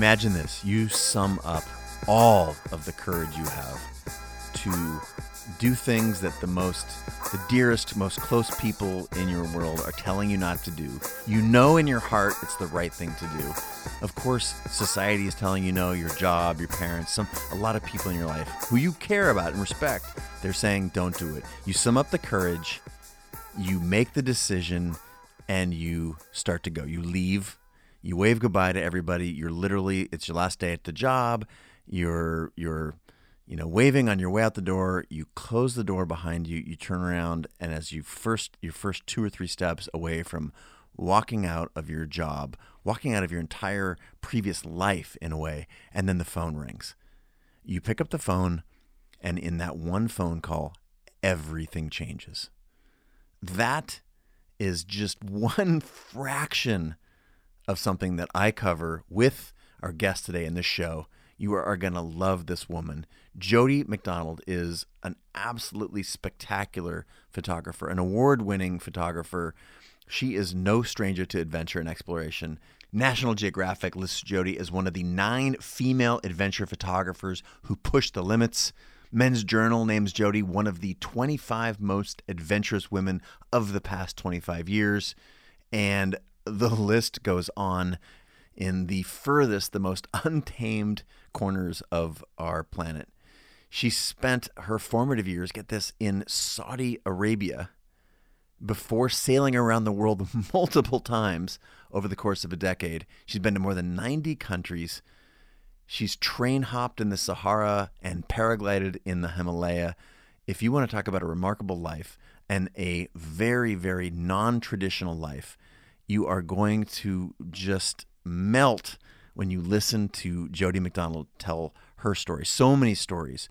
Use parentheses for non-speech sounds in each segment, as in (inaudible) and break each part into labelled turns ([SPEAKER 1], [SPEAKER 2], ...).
[SPEAKER 1] Imagine this you sum up all of the courage you have to do things that the most, the dearest, most close people in your world are telling you not to do. You know in your heart it's the right thing to do. Of course, society is telling you no, your job, your parents, some a lot of people in your life who you care about and respect, they're saying don't do it. You sum up the courage, you make the decision, and you start to go. You leave you wave goodbye to everybody. You're literally it's your last day at the job. You're you're you know waving on your way out the door. You close the door behind you. You turn around and as you first your first two or three steps away from walking out of your job, walking out of your entire previous life in a way, and then the phone rings. You pick up the phone and in that one phone call everything changes. That is just (laughs) one fraction of something that I cover with our guest today in this show. You are, going to love this woman. Jody MacDonald is an absolutely spectacular photographer, an award winning photographer. She is no stranger to adventure and exploration. National Geographic lists Jody as one of the nine female adventure photographers who push the limits. Men's Journal names Jody one of the 25 most adventurous women of the past 25 years. And the list goes on in the furthest, the most (laughs) untamed corners of our planet. She spent her formative years, get this, in Saudi Arabia before sailing around the world (laughs) multiple times over the course of a decade. She's been to more than 90 countries. She's train hopped in the Sahara and paraglided in the Himalaya. If you want to talk about a remarkable life and a very, very non traditional life, you are going to just melt when you listen to Jody MacDonald tell her story. So many stories.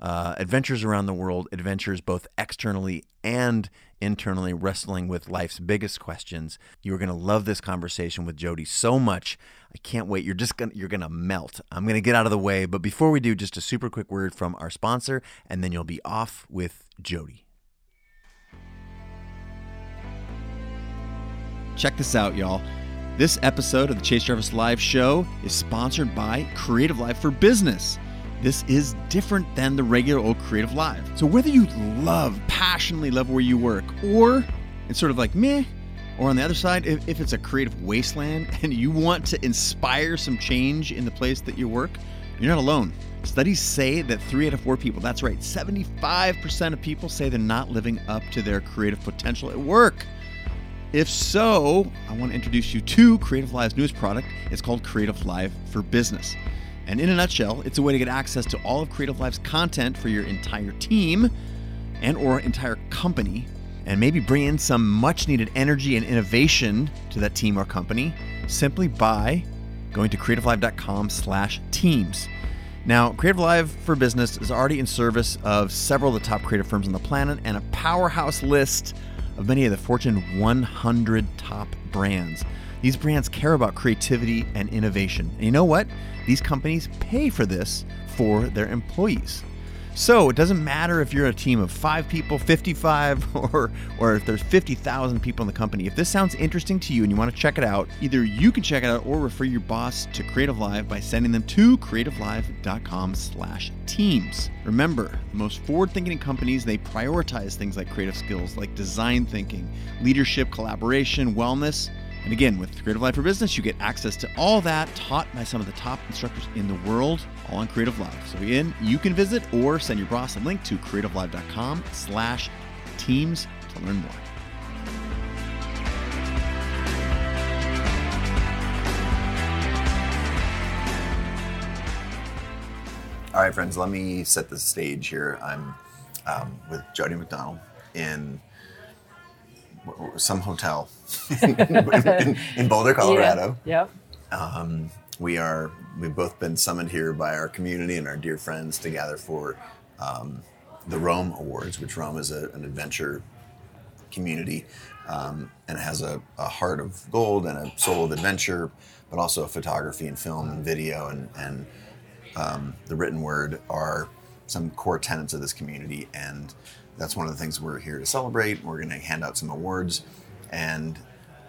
[SPEAKER 1] Uh, adventures around the world, adventures both externally and internally, wrestling with life's biggest questions. You're going to love this conversation with Jody so much. I can't wait. You're just to you're to melt. I'm to get out of the way, but before we do, just a super quick word from our sponsor, and then you'll be off with Jody. Check this out, y'all. This episode of the Chase Jarvis Live Show is sponsored by Creative Live for Business. This is different than the regular old Creative Live. So whether you love, passionately love where you work, or it's sort of like meh, or on the other side, if, if it's a creative wasteland (laughs) and you want to inspire some change in the place that you work, you're not alone. Studies say that three out of four people, that's right, 75% of people say they're not living up to their creative potential at work. If so, I want to introduce you to Creative Live's newest product. It's called Creative Live for Business. And in a nutshell, it's a way to get access to all of Creative Live's content for your entire team and or entire company and maybe bring in some much needed energy and innovation to that team or company simply by going to creativelive.com/teams. Now, Creative Live for Business is already in service of several of the top creative firms on the planet and a powerhouse list of many of the Fortune 100 top brands. These brands care about creativity and innovation. And you know what? These companies pay for this for their employees. So it doesn't matter if you're a team of five people, 55, (laughs) or, or if there's 50,000 people in the company. If this sounds interesting to you and you want to check it out, either you can check it out or refer your boss to Creative Live by sending them to creativelive.com slash teams. Remember, the most forward-thinking companies, they prioritize things like creative skills like design thinking, leadership, collaboration, wellness, and again, with Creative Live for Business, you get access to all that taught by some of the top instructors in the world, all on Creative Live. So again, you can visit or send your boss a link to creativelive.com slash teams to learn more. All right, friends, let me set the stage here. I'm um, with Jody MacDonald in some hotel (laughs) in, in, Boulder, Colorado.
[SPEAKER 2] Yeah.
[SPEAKER 1] Yep. Um, we are we've both been summoned here by our community and our dear friends to gather for um, the Roam Awards, which Roam is a, an adventure community um, and has a, a, heart of gold and a soul of adventure, but also photography and film and video and, and um, the written word are some core tenets of this community and that's one of the things we're here to celebrate. We're going to hand out some awards, and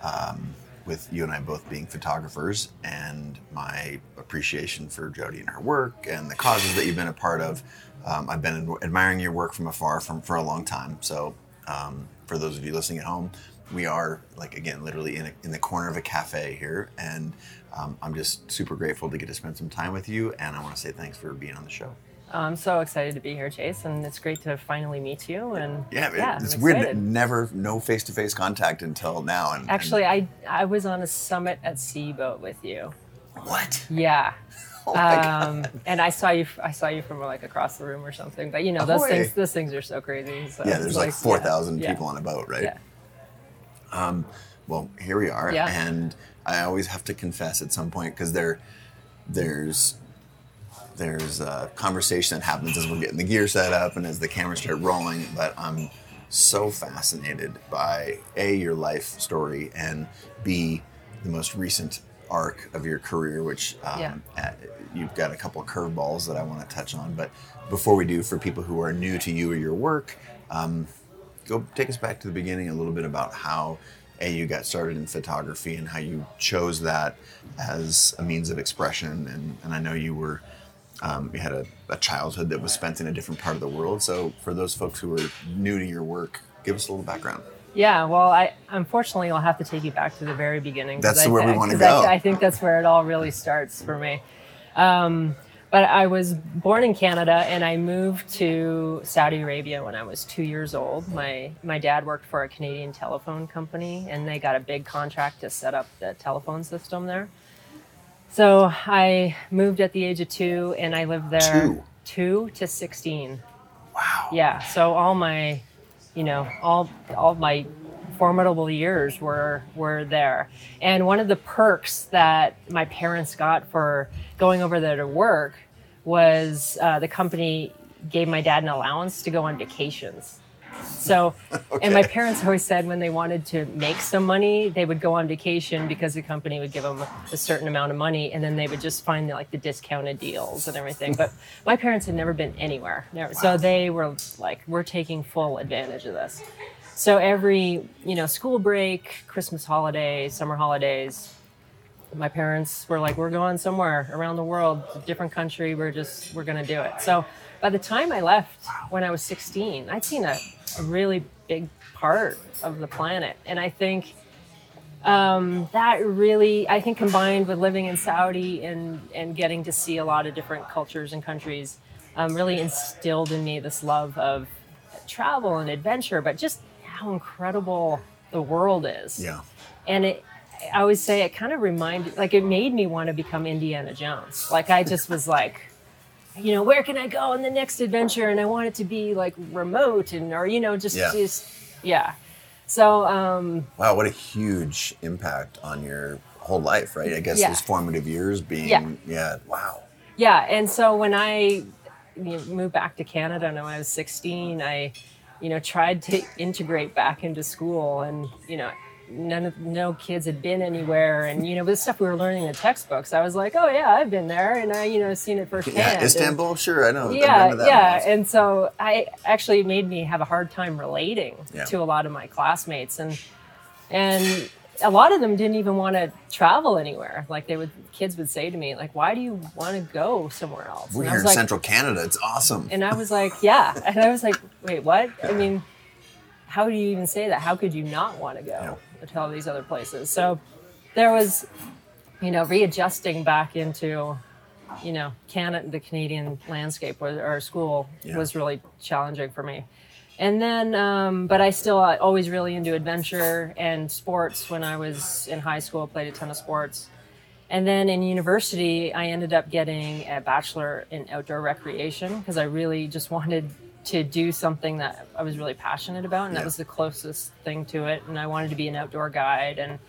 [SPEAKER 1] um, with you and I both being photographers and my appreciation for Jody and her work and the causes that you've been a part of. Um, I've been admiring your work from afar from, for a long time. So, um, for those of you listening at home, we are like again literally in, a, in the corner of a cafe here and um, i'm just super grateful to get to spend some time with you and i want to say thanks for being on the show
[SPEAKER 2] I'm so excited to be here, Chase, and it's great to finally meet you. And
[SPEAKER 1] yeah,
[SPEAKER 2] yeah
[SPEAKER 1] it's
[SPEAKER 2] I'm
[SPEAKER 1] weird.
[SPEAKER 2] excited.
[SPEAKER 1] Never, no face-to-face contact until now. And
[SPEAKER 2] Actually, I I was on a summit at Seaboat with you.
[SPEAKER 1] what?
[SPEAKER 2] Yeah. (laughs)
[SPEAKER 1] Oh my God.
[SPEAKER 2] Um, and I saw you. I saw you from like across the room or something. But you know, those
[SPEAKER 1] Ahoy.
[SPEAKER 2] things. Those things are so crazy. So
[SPEAKER 1] Yeah, there's like four thousand
[SPEAKER 2] yeah,
[SPEAKER 1] people on a boat, right?
[SPEAKER 2] Yeah.
[SPEAKER 1] Well, here we are,
[SPEAKER 2] Yeah.
[SPEAKER 1] and I always have to confess at some point because there, there's, there's a conversation that happens as we're getting the gear set up and as the cameras start rolling. But I'm so fascinated by a your life story and b the most recent arc of your career, which um,
[SPEAKER 2] Yeah.
[SPEAKER 1] uh, you've got a couple of curveballs that I want to touch on. But before we do, for people who are new to you or your work, um, go take us back to the beginning a little bit about how a you got started in photography and how you chose that as a means of expression and, and i know you were um, you had a, a childhood that was spent in a different part of the world so for those folks who are new to your work give us a little background
[SPEAKER 2] Yeah, well, I unfortunately I'll have to take you back to the very beginning.
[SPEAKER 1] That's
[SPEAKER 2] I
[SPEAKER 1] where we wanna
[SPEAKER 2] 'cause
[SPEAKER 1] go.
[SPEAKER 2] I, I think that's where it all really starts for me. Um, but I was born in Canada and I moved to Saudi Arabia when I was two years old. My my dad worked for a Canadian telephone company and they got a big contract to set up the telephone system there. So I moved at the age of two and I lived there
[SPEAKER 1] Two?
[SPEAKER 2] two to sixteen.
[SPEAKER 1] wow
[SPEAKER 2] Yeah. So all my, you know, all all my formidable years were were there. And one of the perks that my parents got for going over there to work was uh, the company gave my dad an allowance to go on vacations. So, (laughs) and my parents always said when they wanted to make some money, they would go on vacation because the company would give them a certain amount of money, and then they would just find like the discounted deals and everything. But (laughs) my parents had never been anywhere, never. So they were like, "We're taking full advantage of this." So every you know school break, Christmas holiday, summer holidays, my parents were like, "We're going somewhere around the world, a different country. We're just we're gonna do it." So by the time I left when I was 16, I'd seen a, a really big part of the planet, and I think um, that really, I think, combined with living in Saudi and and getting to see a lot of different cultures and countries, um, really instilled in me this love of travel and adventure, but just how incredible the world is
[SPEAKER 1] yeah
[SPEAKER 2] and it i always say it kind of reminded like it made me want to become indiana jones like i just was like you know where can i go on the next adventure and i want it to be like remote and or you know just
[SPEAKER 1] Yeah.
[SPEAKER 2] just yeah so um
[SPEAKER 1] wow what a huge impact on your whole life right i guess
[SPEAKER 2] Yeah.
[SPEAKER 1] those formative years being
[SPEAKER 2] Yeah.
[SPEAKER 1] yeah wow
[SPEAKER 2] yeah and so when i you know, moved back to canada when i was 16 i you know tried to integrate back into school and you know none of no kids had been anywhere. And you know the stuff we were learning in the textbooks i was like oh yeah i've been there. And i you know seen it firsthand.
[SPEAKER 1] Yeah
[SPEAKER 2] And-
[SPEAKER 1] istanbul? Sure i know.
[SPEAKER 2] Yeah yeah.
[SPEAKER 1] Once.
[SPEAKER 2] and so i actually made me have a hard time relating
[SPEAKER 1] Yeah.
[SPEAKER 2] to a lot of my classmates. And and a lot of them didn't even want to travel anywhere. Like they would kids would say to me like why do you want to go somewhere else?
[SPEAKER 1] We're
[SPEAKER 2] and
[SPEAKER 1] here in
[SPEAKER 2] like,
[SPEAKER 1] central canada. It's awesome.
[SPEAKER 2] And I was like, yeah. And I was like, wait, what? I mean, how do you even say that? How could you not want to go to all these other places? So there was, you know, readjusting back into, you know, Canada, the Canadian landscape or, or school
[SPEAKER 1] Yeah.
[SPEAKER 2] was really challenging for me. And then, um, but I still uh, always really into adventure and sports. When I was in high school, played a ton of sports. And then in university, I ended up getting a bachelor in outdoor recreation because I really just wanted to do something that I was really passionate about, and
[SPEAKER 1] Yeah.
[SPEAKER 2] that was the closest thing to it. And I wanted to be an outdoor guide. And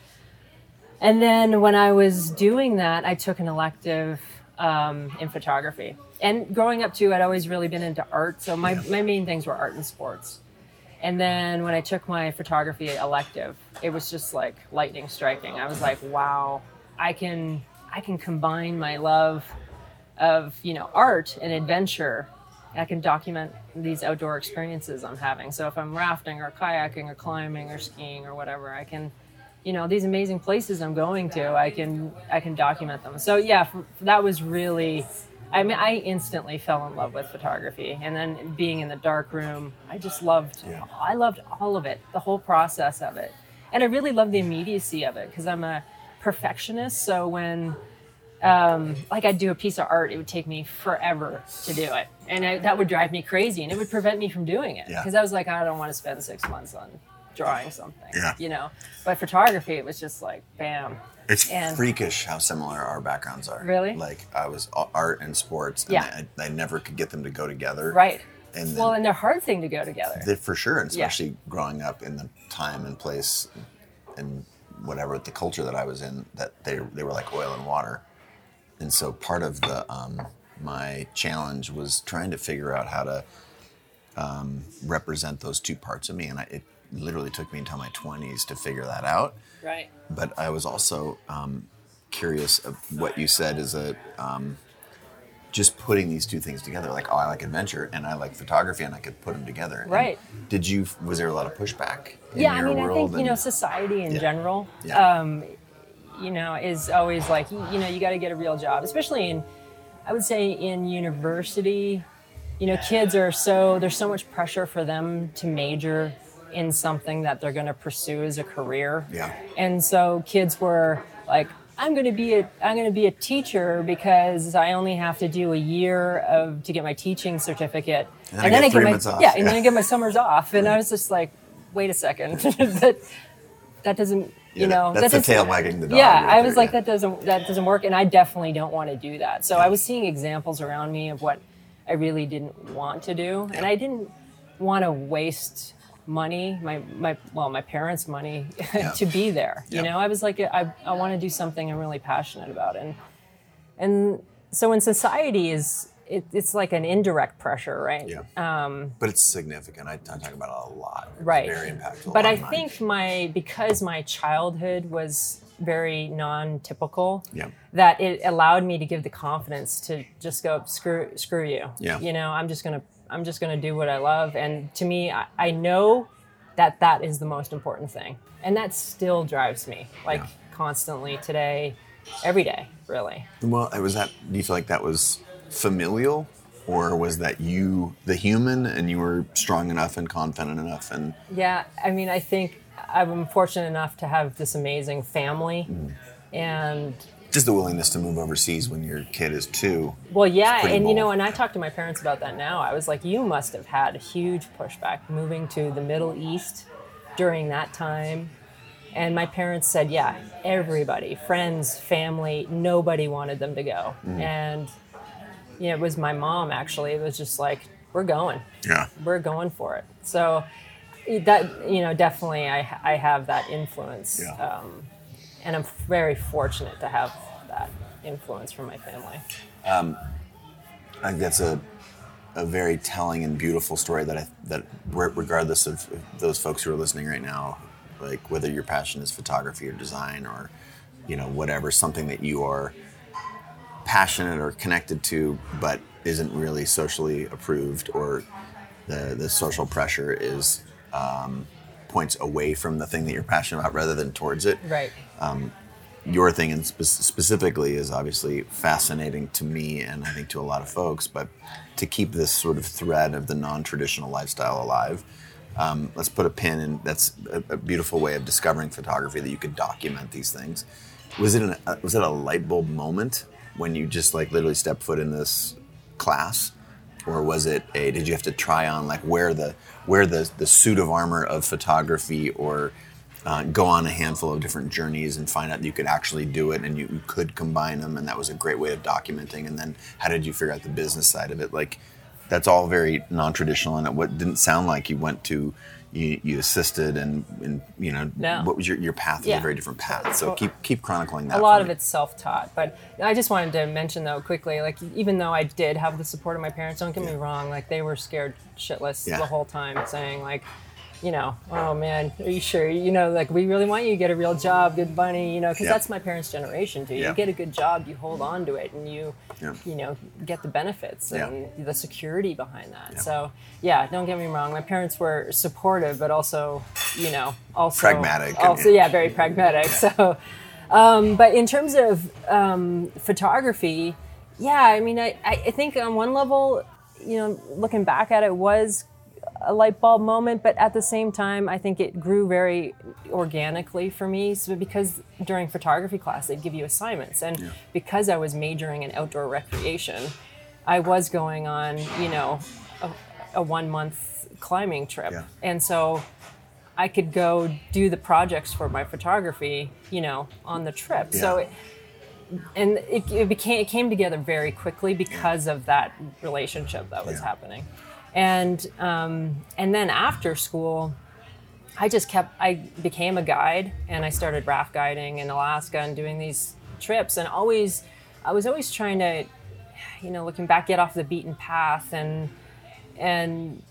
[SPEAKER 2] and then when I was doing that, I took an elective um, in photography. And growing up too, I'd always really been into art, so my my main things were art and sports. And then when I took my photography elective, it was just like lightning striking. I was like, wow, I can I can combine my love of, you know, art and adventure. I can document these outdoor experiences I'm having. So if I'm rafting or kayaking or climbing or skiing or whatever, I can, you know these amazing places I'm going to, I can I can document them. So yeah, that was really. I mean, I instantly fell in love with photography, and then being in the dark room, I just loved.
[SPEAKER 1] Yeah.
[SPEAKER 2] I loved all of it, the whole process of it, and I really loved the immediacy of it because I'm a perfectionist. So when um, like I'd do a piece of art, it would take me forever to do it, and I, that would drive me crazy, and it would prevent me from doing it
[SPEAKER 1] Yeah.
[SPEAKER 2] because I was like, I don't want to spend six months on drawing something,
[SPEAKER 1] Yeah.
[SPEAKER 2] you know. But photography, it was just like, bam,
[SPEAKER 1] It's
[SPEAKER 2] And-
[SPEAKER 1] freakish how similar our backgrounds are.
[SPEAKER 2] Really?
[SPEAKER 1] Like I was art and sports, and
[SPEAKER 2] Yeah.
[SPEAKER 1] I, I never could get them to go together.
[SPEAKER 2] right.
[SPEAKER 1] And
[SPEAKER 2] Well, and they're a hard thing to go together.
[SPEAKER 1] for sure, and
[SPEAKER 2] Yeah.
[SPEAKER 1] especially growing up in the time and place and whatever the culture that I was in, that they they were like oil and water. And so part of the um, my challenge was trying to figure out how to um, represent those two parts of me, and I, it literally took me until my twenties to figure that out.
[SPEAKER 2] right.
[SPEAKER 1] but I was also um, curious of what you said is a um, just putting these two things together. Like, oh, I like adventure and I like photography, and I could put them together. And
[SPEAKER 2] Right.
[SPEAKER 1] did you? Was there a lot of pushback? In
[SPEAKER 2] yeah, I mean, I think you know, society in
[SPEAKER 1] Yeah.
[SPEAKER 2] general,
[SPEAKER 1] Yeah.
[SPEAKER 2] You know, is always like, you you know, you got to get a real job, especially in, I would say, in university. You know, kids are so there's so much pressure for them to major in something that they're going to pursue as a career.
[SPEAKER 1] Yeah.
[SPEAKER 2] And so kids were like, I'm going to be a I'm going to be a teacher because I only have to do a year of to get my teaching certificate,
[SPEAKER 1] And then I get
[SPEAKER 2] my
[SPEAKER 1] off.
[SPEAKER 2] yeah, and then I get my (laughs) summers off. And I was just like, wait a second, (laughs) that that doesn't
[SPEAKER 1] Yeah,
[SPEAKER 2] you know
[SPEAKER 1] that's
[SPEAKER 2] that
[SPEAKER 1] the tail wagging the dog.
[SPEAKER 2] Yeah,
[SPEAKER 1] right
[SPEAKER 2] I was
[SPEAKER 1] there,
[SPEAKER 2] like
[SPEAKER 1] yeah.
[SPEAKER 2] that doesn't that doesn't work, and I definitely don't want to do that. So I was seeing examples around me of what I really didn't want to do, and I didn't want to waste money my my well my parents money (laughs)
[SPEAKER 1] Yeah.
[SPEAKER 2] to be there you know i was like i, I want to do something i'm really passionate about and and so in society is it, it's like an indirect pressure right
[SPEAKER 1] Yeah. Um, but it's significant. I, I talk about it a lot. It's
[SPEAKER 2] right
[SPEAKER 1] Very impactful.
[SPEAKER 2] but i think my because my childhood was very non-typical
[SPEAKER 1] Yeah.
[SPEAKER 2] that it allowed me to give the confidence to just go screw screw you
[SPEAKER 1] Yeah.
[SPEAKER 2] you know i'm just gonna i'm just gonna do what i love and to me i, I know that that is the most important thing and that still drives me like
[SPEAKER 1] Yeah.
[SPEAKER 2] constantly today every day really
[SPEAKER 1] Well, it was that? Do you feel like that was familial, or was that you, the human, and you were strong enough and confident enough, and
[SPEAKER 2] Yeah, I mean, I think I'm fortunate enough to have this amazing family,
[SPEAKER 1] Mm.
[SPEAKER 2] and
[SPEAKER 1] just the willingness to move overseas when your kid is two?
[SPEAKER 2] well, yeah, and you know,
[SPEAKER 1] bold.
[SPEAKER 2] and I talked to my parents about that now. I was like, you must have had a huge pushback moving to the Middle East during that time. And my parents said, yeah, everybody, friends, family, nobody wanted them to go.
[SPEAKER 1] Mm.
[SPEAKER 2] And you know, it was my mom actually. It was just like, we're going.
[SPEAKER 1] Yeah.
[SPEAKER 2] we're going for it. So that you know, definitely, I I have that influence,
[SPEAKER 1] Yeah.
[SPEAKER 2] um, and I'm very fortunate to have that influence from my family.
[SPEAKER 1] I think that's a, a very telling and beautiful story that I that regardless of those folks who are listening right now, like whether your passion is photography or design or you know whatever, something that you are passionate or connected to, but isn't really socially approved or the the social pressure is um, points away from the thing that you're passionate about rather than towards it
[SPEAKER 2] Right.
[SPEAKER 1] your thing and spe- specifically is obviously fascinating to me and I think to a lot of folks. But to keep this sort of thread of the non-traditional lifestyle alive, um, let's put a pin in. That's a, a beautiful way of discovering photography that you could document these things. Was it an, uh, was it a light bulb moment when you just like literally stepped foot in this class? Or was it a? Did you have to try on like wear the wear the the suit of armor of photography, or uh, go on a handful of different journeys and find out that you could actually do it and you, you could combine them and that was a great way of documenting and then how did you figure out the business side of it like that's all very non-traditional and it what didn't sound like you went to you, you assisted and, and you know
[SPEAKER 2] No.
[SPEAKER 1] what was your, your path was
[SPEAKER 2] Yeah.
[SPEAKER 1] a very different path so
[SPEAKER 2] Well,
[SPEAKER 1] keep keep chronicling that
[SPEAKER 2] a lot of
[SPEAKER 1] me.
[SPEAKER 2] it's self-taught but i just wanted to mention though quickly like even though i did have the support of my parents don't get me wrong like they were scared shitless
[SPEAKER 1] Yeah.
[SPEAKER 2] the whole time saying like you know, oh man, are you sure? You know, like we really want you to get a real job, good money, you know, because that's my parents' generation too. You get a good job, you hold on to it, and you, you know, get the benefits and the security behind that. So yeah, don't get me wrong. My parents were supportive, but also, you know, also
[SPEAKER 1] Pragmatic and-
[SPEAKER 2] Also, yeah, very pragmatic. (laughs) So, um, but in terms of um, photography, yeah, I mean, I, I think on one level, you know, looking back at it was a light bulb moment, but at the same time, I think it grew very organically for me. So because during photography class, they'd give you assignments, and because I was majoring in outdoor recreation, I was going on, you know, a, a one month climbing trip,
[SPEAKER 1] Yeah.
[SPEAKER 2] and so I could go do the projects for my photography, you know, on the trip. So. It, and it, it became it came together very quickly because of that relationship that was
[SPEAKER 1] Yeah.
[SPEAKER 2] happening and um, and then after school i just kept i became a guide and i started raft guiding in alaska and doing these trips and always i was always trying to you know looking back get off the beaten path and and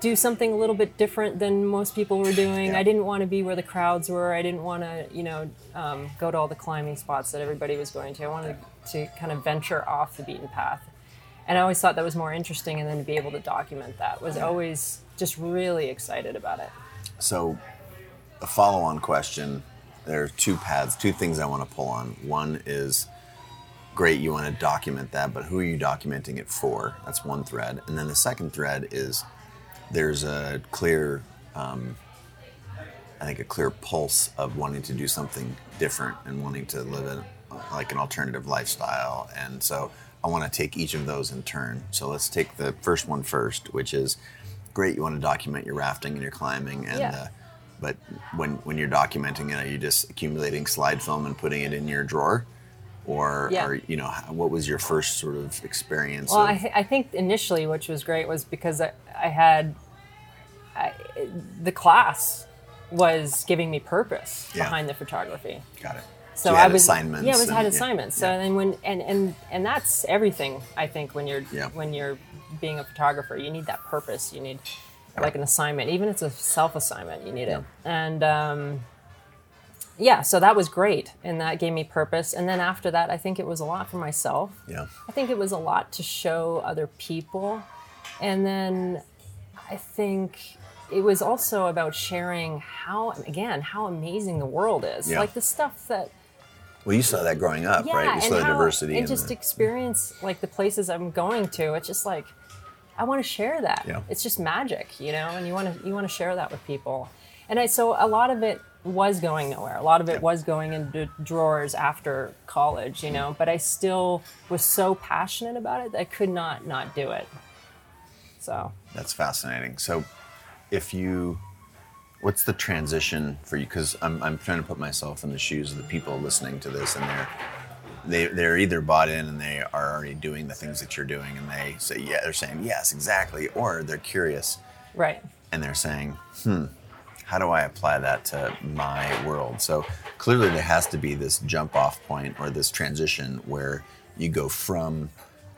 [SPEAKER 2] do something a little bit different than most people were doing.
[SPEAKER 1] Yeah.
[SPEAKER 2] I didn't want to be where the crowds were. I didn't want to, you know, um, go to all the climbing spots that everybody was going to. I wanted to kind of venture off the beaten path. And I always thought that was more interesting, and then to be able to document that was always just really excited about it.
[SPEAKER 1] So, a follow on question there are two paths, two things I want to pull on. One is great, you want to document that, but who are you documenting it for? That's one thread. And then the second thread is there's a clear, um, I think, a clear pulse of wanting to do something different and wanting to live in like an alternative lifestyle. And so I want to take each of those in turn. So let's take the first one first, which is great. You want to document your rafting and your climbing, and
[SPEAKER 2] Yeah.
[SPEAKER 1] uh, but when when you're documenting it, are you just accumulating slide film and putting it in your drawer, or
[SPEAKER 2] Yeah.
[SPEAKER 1] are you know what was your first sort of experience?
[SPEAKER 2] Well,
[SPEAKER 1] of,
[SPEAKER 2] I, I think initially, which was great, was because I, I had I, the class was giving me purpose
[SPEAKER 1] Yeah.
[SPEAKER 2] behind the photography.
[SPEAKER 1] got it.
[SPEAKER 2] So, I
[SPEAKER 1] had
[SPEAKER 2] was
[SPEAKER 1] assignments.
[SPEAKER 2] Yeah, I was had
[SPEAKER 1] and-
[SPEAKER 2] assignments. So
[SPEAKER 1] yeah.
[SPEAKER 2] then when and and and that's everything. I think when you're
[SPEAKER 1] Yeah.
[SPEAKER 2] when you're being a photographer, you need that purpose. You need like an assignment, even if it's a self assignment. You need it. And um, yeah, so that was great, and that gave me purpose. And then after that, I think it was a lot for myself.
[SPEAKER 1] yeah,
[SPEAKER 2] I think it was a lot to show other people. And then I think it was also about sharing how, again, how amazing the world is.
[SPEAKER 1] Yeah.
[SPEAKER 2] Like the stuff that,
[SPEAKER 1] well, you saw that growing up,
[SPEAKER 2] yeah,
[SPEAKER 1] right? You
[SPEAKER 2] and
[SPEAKER 1] saw the
[SPEAKER 2] how,
[SPEAKER 1] diversity
[SPEAKER 2] and
[SPEAKER 1] in
[SPEAKER 2] just
[SPEAKER 1] the-
[SPEAKER 2] experience like the places I'm going to. It's just like, I want to share that.
[SPEAKER 1] Yeah.
[SPEAKER 2] It's just magic, you know, and you want to you want to share that with people. And I so a lot of it was going nowhere. A lot of it
[SPEAKER 1] Yeah.
[SPEAKER 2] was going into drawers after college, you know, but I still was so passionate about it that I could not not do it. So,
[SPEAKER 1] That's fascinating. So, if you, what's the transition for you? Because I'm, I'm trying to put myself in the shoes of the people listening to this, and they're they they're either bought in and they are already doing the things that you're doing, and they say yeah, they're saying yes, exactly, or they're curious
[SPEAKER 2] right.
[SPEAKER 1] and they're saying, hmm, how do I apply that to my world? So clearly there has to be this jump off point or this transition where you go from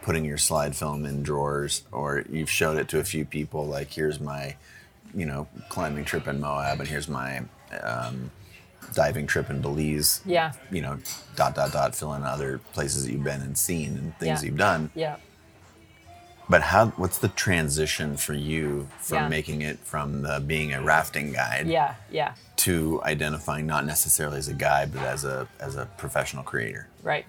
[SPEAKER 1] putting your slide film in drawers or you've showed it to a few people like here's my you know climbing trip in moab and here's my um, diving trip in belize
[SPEAKER 2] Yeah.
[SPEAKER 1] you know dot dot dot fill in other places that you've been and seen and things
[SPEAKER 2] Yeah.
[SPEAKER 1] you've done
[SPEAKER 2] Yeah.
[SPEAKER 1] but how? What's the transition for you from
[SPEAKER 2] Yeah.
[SPEAKER 1] making it from the being a rafting guide
[SPEAKER 2] Yeah. Yeah.
[SPEAKER 1] to identifying not necessarily as a guide, but as a as a professional creator?
[SPEAKER 2] Right.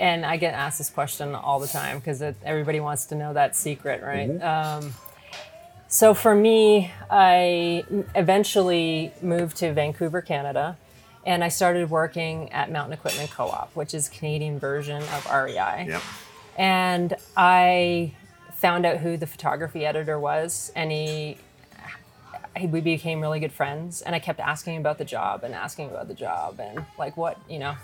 [SPEAKER 2] And I get asked this question all the time because everybody wants to know that secret, right? Um, so for me, I eventually moved to Vancouver, Canada, and I started working at Mountain Equipment Co-op, which is Canadian version of REI.
[SPEAKER 1] Yep.
[SPEAKER 2] And I found out who the photography editor was, and he, he we became really good friends. And I kept asking about the job and asking about the job and like what you know,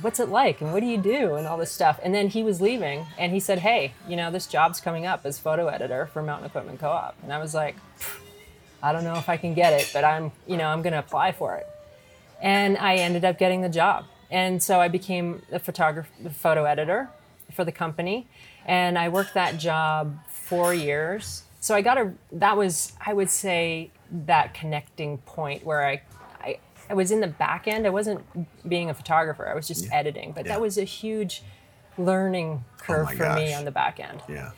[SPEAKER 2] what's it like and what do you do and all this stuff. And then he was leaving, and he said, "Hey, you know, this job's coming up as photo editor for Mountain Equipment Co-op." And I was like, I don't know if I can get it, but I'm you know I'm going to apply for it and I ended up getting the job. And so I became the photographer, photo editor for the company, and I worked that job four years. So I got a that was I would say that connecting point where I, I, was in the back end. I wasn't being a photographer. I was just
[SPEAKER 1] Yeah.
[SPEAKER 2] editing. But
[SPEAKER 1] Yeah.
[SPEAKER 2] that was a huge learning curve
[SPEAKER 1] my
[SPEAKER 2] for me on the back end.
[SPEAKER 1] Yeah.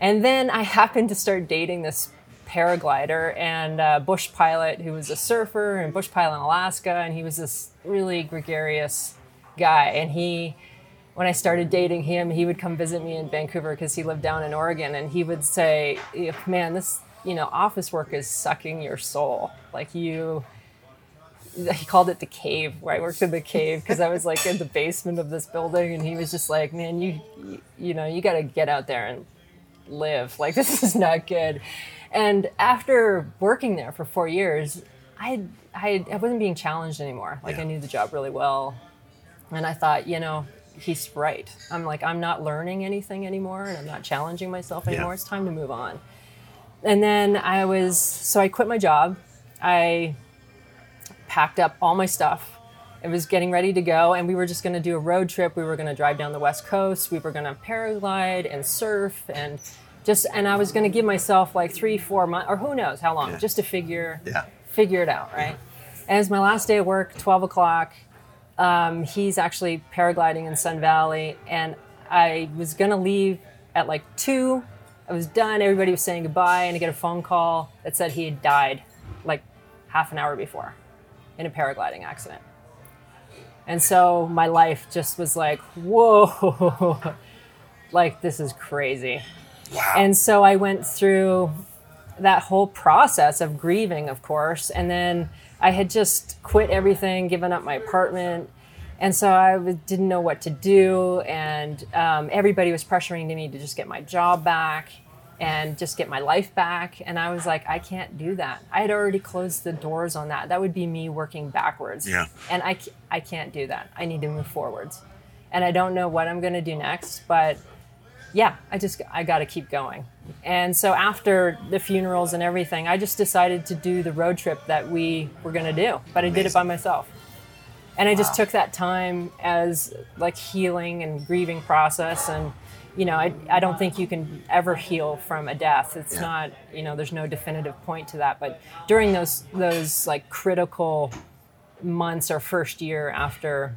[SPEAKER 2] And then I (laughs) happened to start dating this paraglider and uh, bush pilot who was a surfer and bush pilot in Alaska. And he was this really gregarious guy. And he, when I started dating him, he would come visit me in Vancouver because he lived down in Oregon. And he would say, Man, this, you know, office work is sucking your soul. Like you, he called it the cave where I worked in the cave because I was like in the basement of this building and he was just like, man, you, you, you know, you got to get out there and live. Like (laughs) this is not good. And after working there for four years, I, I, I wasn't being challenged anymore. Like
[SPEAKER 1] Yeah.
[SPEAKER 2] I knew the job really well. And I thought, you know, he's right. I'm like, I'm not learning anything anymore and I'm not challenging myself anymore.
[SPEAKER 1] Yeah.
[SPEAKER 2] It's time to move on. And then I was, so I quit my job. I packed up all my stuff. It was getting ready to go, and we were just going to do a road trip. We were going to drive down the west coast. We were going to paraglide and surf, and just and I was going to give myself like three, four months, or who knows how long,
[SPEAKER 1] Yeah.
[SPEAKER 2] just to figure
[SPEAKER 1] Yeah.
[SPEAKER 2] figure it out, right? And it's my last day of work, twelve o'clock. Um, he's actually paragliding in Sun Valley, and I was going to leave at like two. I was done. Everybody was saying goodbye, and I get a phone call that said he had died, like half an hour before in a paragliding accident. And so my life just was like, whoa, (laughs) like this is crazy.
[SPEAKER 1] Wow.
[SPEAKER 2] And so I went through that whole process of grieving, of course. And then I had just quit everything, given up my apartment. And so I didn't know what to do. And um, everybody was pressuring me to just get my job back and just get my life back. And I was like, I can't do that. I had already closed the doors on that. That would be me working backwards.
[SPEAKER 1] Yeah.
[SPEAKER 2] And I can't do that. I need to move forwards. And I don't know what I'm going to do next, but yeah, I just I got to keep going. And so after the funerals and everything, I just decided to do the road trip that we were going to do, but I did it by myself. And I just took that time as like healing and grieving process and you know, I, I don't think you can ever heal from a death. It's
[SPEAKER 1] Yeah.
[SPEAKER 2] not, you know, there's no definitive point to that. But during those those like critical months or first year after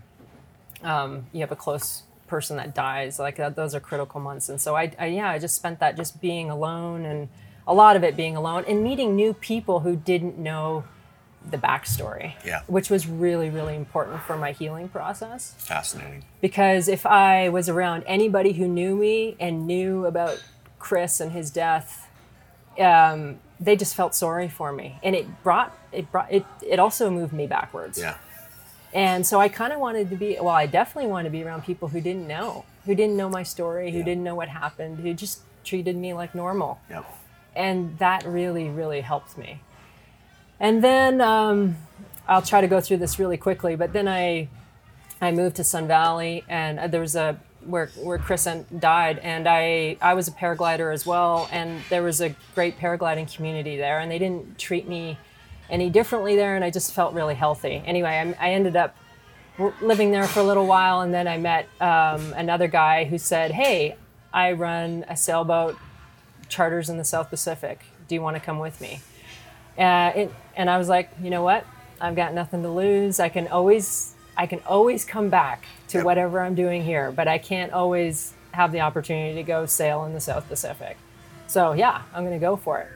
[SPEAKER 2] um, you have a close person that dies like that, those are critical months and so I, I yeah i just spent that just being alone and a lot of it being alone and meeting new people who didn't know the backstory
[SPEAKER 1] Yeah.
[SPEAKER 2] which was really really important for my healing process
[SPEAKER 1] Fascinating.
[SPEAKER 2] because if i was around anybody who knew me and knew about chris and his death um, they just felt sorry for me and it brought it brought it it also moved me backwards
[SPEAKER 1] Yeah.
[SPEAKER 2] and so I kind of wanted to be, well, I definitely wanted to be around people who didn't know, who didn't know my story, who
[SPEAKER 1] Yeah.
[SPEAKER 2] didn't know what happened, who just treated me like normal.
[SPEAKER 1] Yep.
[SPEAKER 2] And that really, really helped me. And then um, I'll try to go through this really quickly, but then I, I moved to Sun Valley and uh, there was a, where, where Chris died and I, I was a paraglider as well and there was a great paragliding community there and they didn't treat me any differently there and I just felt really healthy. Anyway, I, I ended up living there for a little while and then I met um, another guy who said, hey, I run a sailboat charters in the South Pacific. Do you want to come with me? Uh, it, and I was like, you know what? I've got nothing to lose. I can always, I can always come back to
[SPEAKER 1] Yep.
[SPEAKER 2] whatever I'm doing here, but I can't always have the opportunity to go sail in the South Pacific. So yeah, I'm going to go for it.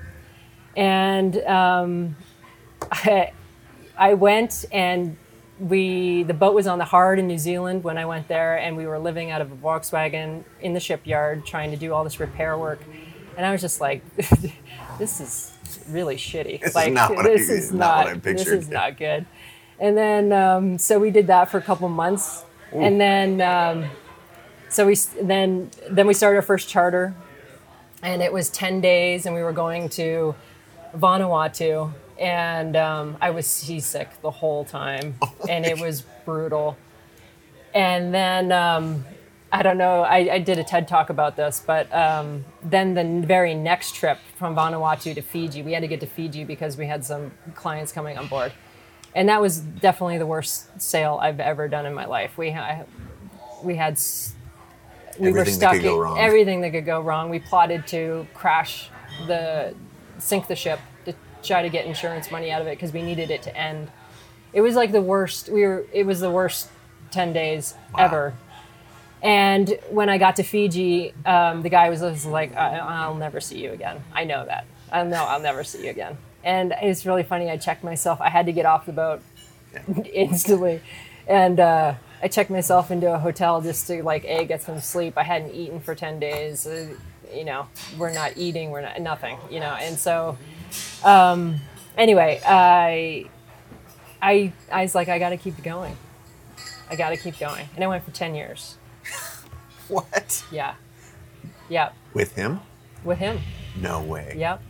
[SPEAKER 2] And um, I, (laughs) I went and we the boat was on the hard in New Zealand when I went there, and we were living out of a Volkswagen in the shipyard trying to do all this repair work, and I was just like, (laughs) "This is really shitty.
[SPEAKER 1] This is
[SPEAKER 2] like
[SPEAKER 1] not what I-
[SPEAKER 2] this is
[SPEAKER 1] not I
[SPEAKER 2] not this is not good." And then um, so we did that for a couple months, and then um, so we then then we started our first charter, and it was ten days, and we were going to Vanuatu, and um, I was seasick the whole time, (laughs) and it was brutal. And then um, I don't know, I, I did a TED talk about this, but um, then the very next trip from Vanuatu to Fiji, we had to get to Fiji because we had some clients coming on board, and that was definitely the worst sail I've ever done in my life. We ha- we had. We were
[SPEAKER 1] Everything that
[SPEAKER 2] stuck
[SPEAKER 1] could go wrong.
[SPEAKER 2] everything that could go wrong. We plotted to crash the sink the ship to try to get insurance money out of it because we needed it to end. It was like the worst. We were. It was the worst ten days ever. And when I got to Fiji, um, the guy was, was like, I- "I'll never see you again. I know that. I know I'll never see you again." And it's really funny. I checked myself. I had to get off the boat (laughs) instantly, and uh, I checked myself into a hotel just to like a get some sleep. I hadn't eaten for ten days. Uh, you know, we're not eating. We're not nothing. You know, and so um, anyway, I I I was like, I got to keep going. I got to keep going, and I went for ten years. (laughs)
[SPEAKER 1] What?
[SPEAKER 2] Yeah, yeah,
[SPEAKER 1] With him?
[SPEAKER 2] with him.
[SPEAKER 1] No way.
[SPEAKER 2] Yep,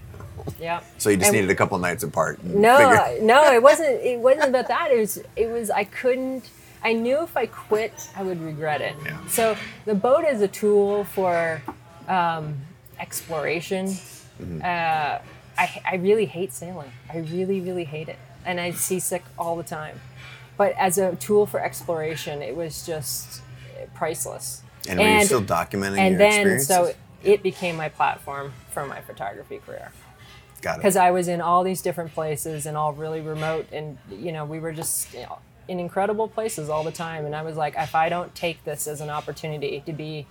[SPEAKER 2] yep.
[SPEAKER 1] So you just
[SPEAKER 2] And-
[SPEAKER 1] needed a couple nights apart.
[SPEAKER 2] No,
[SPEAKER 1] figure-
[SPEAKER 2] no, it wasn't. It wasn't about that. It was. It was. I couldn't. I knew if I quit, I would regret it.
[SPEAKER 1] Yeah.
[SPEAKER 2] So the boat is a tool for um, exploration.
[SPEAKER 1] Mm-hmm.
[SPEAKER 2] Uh, I, I really hate sailing. I really, really hate it, and I'm seasick all the time. But as a tool for exploration, it was just priceless.
[SPEAKER 1] And were you still documenting
[SPEAKER 2] and
[SPEAKER 1] your
[SPEAKER 2] then so it became my platform for my photography career
[SPEAKER 1] Got it.
[SPEAKER 2] because I was in all these different places and all really remote, and you know we were just you know, in incredible places all the time. And I was like, if I don't take this as an opportunity to be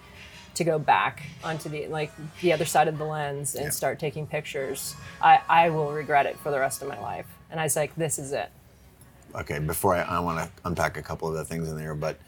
[SPEAKER 2] to go back onto the like the other side of the lens and
[SPEAKER 1] Yeah.
[SPEAKER 2] start taking pictures, I, I will regret it for the rest of my life. And I was like, this is it.
[SPEAKER 1] okay, before I, I want to unpack a couple of the things in there, but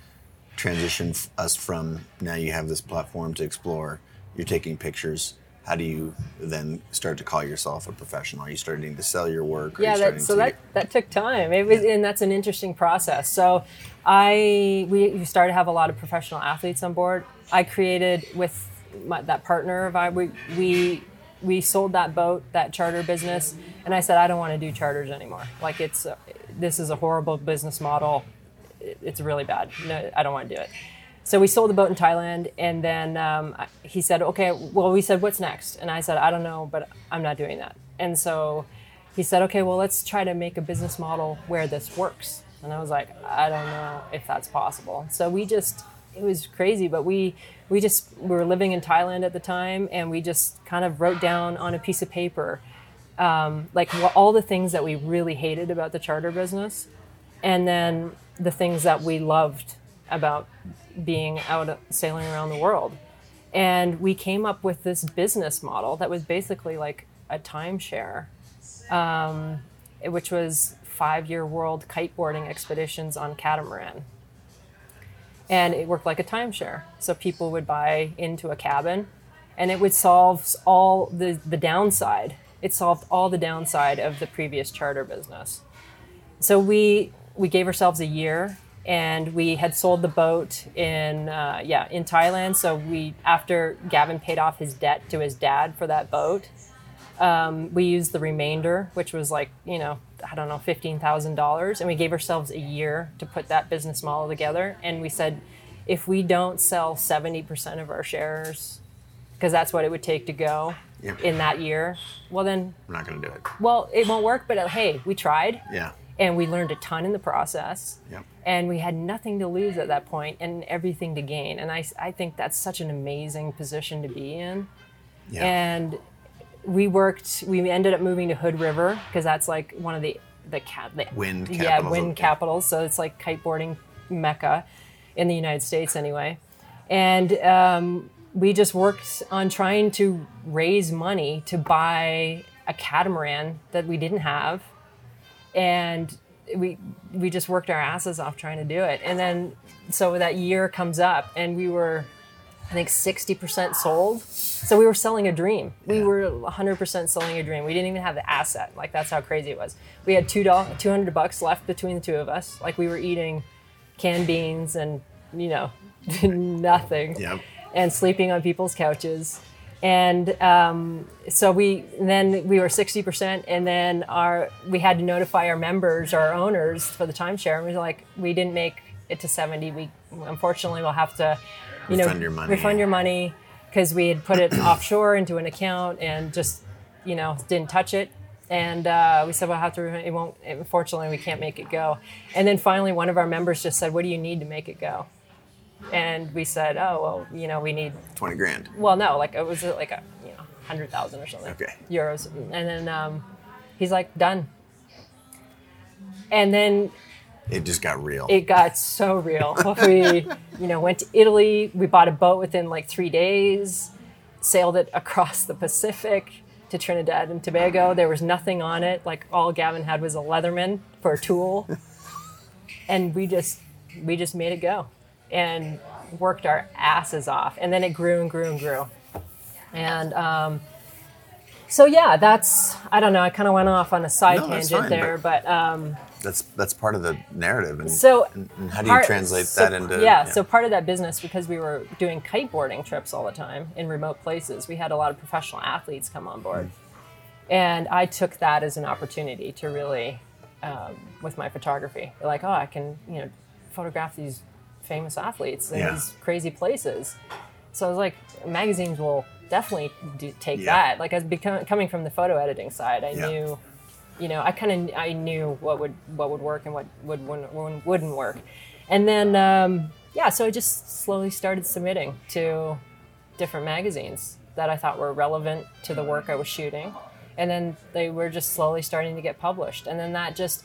[SPEAKER 1] transition f- us from now you have this platform to explore, you're taking pictures. How do you then start to call yourself a professional? Are you starting to sell your work? Are you
[SPEAKER 2] yeah
[SPEAKER 1] starting
[SPEAKER 2] that, so that that took time it was and that's an interesting process so i we, started to have a lot of professional athletes on board i created with my, that partner of i we, we we sold that boat that charter business and i said i don't want to do charters anymore like it's uh, this is a horrible business model it's really bad no i don't want to do it so we sold the boat in Thailand, and then um, he said, "Okay." Well, we said, "What's next?" And I said, "I don't know, but I'm not doing that." And so he said, "Okay, well, let's try to make a business model where this works." And I was like, "I don't know if that's possible." So we just it was crazy, but we we just we were living in Thailand at the time, and we just kind of wrote down on a piece of paper um, like all the things that we really hated about the charter business, and then the things that we loved about being out sailing around the world. And we came up with this business model that was basically like a timeshare, um, which was five year world kiteboarding expeditions on catamaran. And it worked like a timeshare. So people would buy into a cabin and it would solve all the, the downside. It solved all the downside of the previous charter business. So we we gave ourselves a year, and we had sold the boat in uh, yeah in Thailand. So we after Gavin paid off his debt to his dad for that boat, um, we used the remainder, which was like you know I don't know fifteen thousand dollars, and we gave ourselves a year to put that business model together. And we said, if we don't sell seventy percent of our shares, because that's what it would take to go
[SPEAKER 1] Yep.
[SPEAKER 2] in that year, well then
[SPEAKER 1] I'm not going to do it.
[SPEAKER 2] well it won't work. But uh, hey, we tried
[SPEAKER 1] Yeah.
[SPEAKER 2] And we learned a ton in the process.
[SPEAKER 1] Yep.
[SPEAKER 2] and we had nothing to lose at that point and everything to gain. And I, I think that's such an amazing position to be in.
[SPEAKER 1] Yeah.
[SPEAKER 2] and we worked we ended up moving to hood river because that's like one of the the, cap, the
[SPEAKER 1] Wind
[SPEAKER 2] yeah
[SPEAKER 1] capitals
[SPEAKER 2] wind
[SPEAKER 1] of-
[SPEAKER 2] capitals so it's like kiteboarding mecca in the united states anyway. And um, we just worked on trying to raise money to buy a catamaran that we didn't have and we we just worked our asses off trying to do it. And then so that year comes up and we were i think 60% sold. So we were selling a dream. We were 100% selling a dream. We didn't even have the asset. Like that's how crazy it was. We had two dollars 200 bucks left between the two of us. Like we were eating canned beans and you know (laughs) nothing.
[SPEAKER 1] Yep.
[SPEAKER 2] and sleeping on people's couches. And um, so we then we were sixty percent, and then our we had to notify our members, our owners for the timeshare, and we were like, we didn't make it to seventy. We unfortunately will have to, you know,
[SPEAKER 1] Refund your money.
[SPEAKER 2] refund your money because we had put it (clears throat) offshore into an account and just you know didn't touch it. And uh, we said we'll have to. It won't. Unfortunately, we can't make it go. And then finally, one of our members just said, "What do you need to make it go?" And we said, "Oh well, you know, we need
[SPEAKER 1] 20 grand.
[SPEAKER 2] well, no, like it was uh, like a you know hundred thousand or something.
[SPEAKER 1] Okay.
[SPEAKER 2] Euros, and then um, He's like, done. And then
[SPEAKER 1] It just got real.
[SPEAKER 2] it got so real. we, you know, went to Italy. We bought a boat within like three days, sailed it across the Pacific to Trinidad and Tobago. There was nothing on it. Like all Gavin had was a Leatherman for a tool, (laughs) and we just we just made it go, and worked our asses off. And then it grew and grew and grew, and. Um, so yeah, that's I don't know. I kind of went off on a side
[SPEAKER 1] No, that's
[SPEAKER 2] tangent
[SPEAKER 1] fine,
[SPEAKER 2] there, but um,
[SPEAKER 1] that's that's part of the narrative. And,
[SPEAKER 2] so
[SPEAKER 1] and, and how do you
[SPEAKER 2] part-
[SPEAKER 1] translate
[SPEAKER 2] so-
[SPEAKER 1] that into?
[SPEAKER 2] yeah, so part of that business because we were doing kiteboarding trips all the time in remote places we had a lot of professional athletes come on board
[SPEAKER 1] Mm.
[SPEAKER 2] and i took that as an opportunity to really um, with my photography like oh i can you know photograph these famous athletes in
[SPEAKER 1] Yeah.
[SPEAKER 2] these crazy places so i was like magazines will definitely do, take
[SPEAKER 1] Yeah.
[SPEAKER 2] that like as become, coming from the photo editing side i
[SPEAKER 1] Yeah.
[SPEAKER 2] knew you know, I kind of I knew what would what would work and what would wouldn't, wouldn't work, and then um, yeah, so I just slowly started submitting to different magazines that I thought were relevant to the work I was shooting, and then they were just slowly starting to get published, and then that just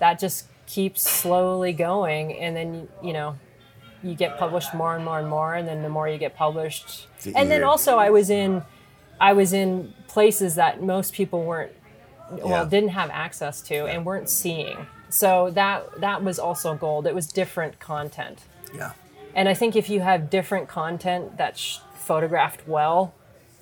[SPEAKER 2] that just keeps slowly going, and then you know you get published more and more and more, and then the more you get published,
[SPEAKER 1] The
[SPEAKER 2] and then also I was in I was in places that most people weren't well
[SPEAKER 1] Yeah.
[SPEAKER 2] didn't have access to and weren't seeing so that that was also gold it was different content
[SPEAKER 1] yeah,
[SPEAKER 2] and i think if you have different content that's photographed well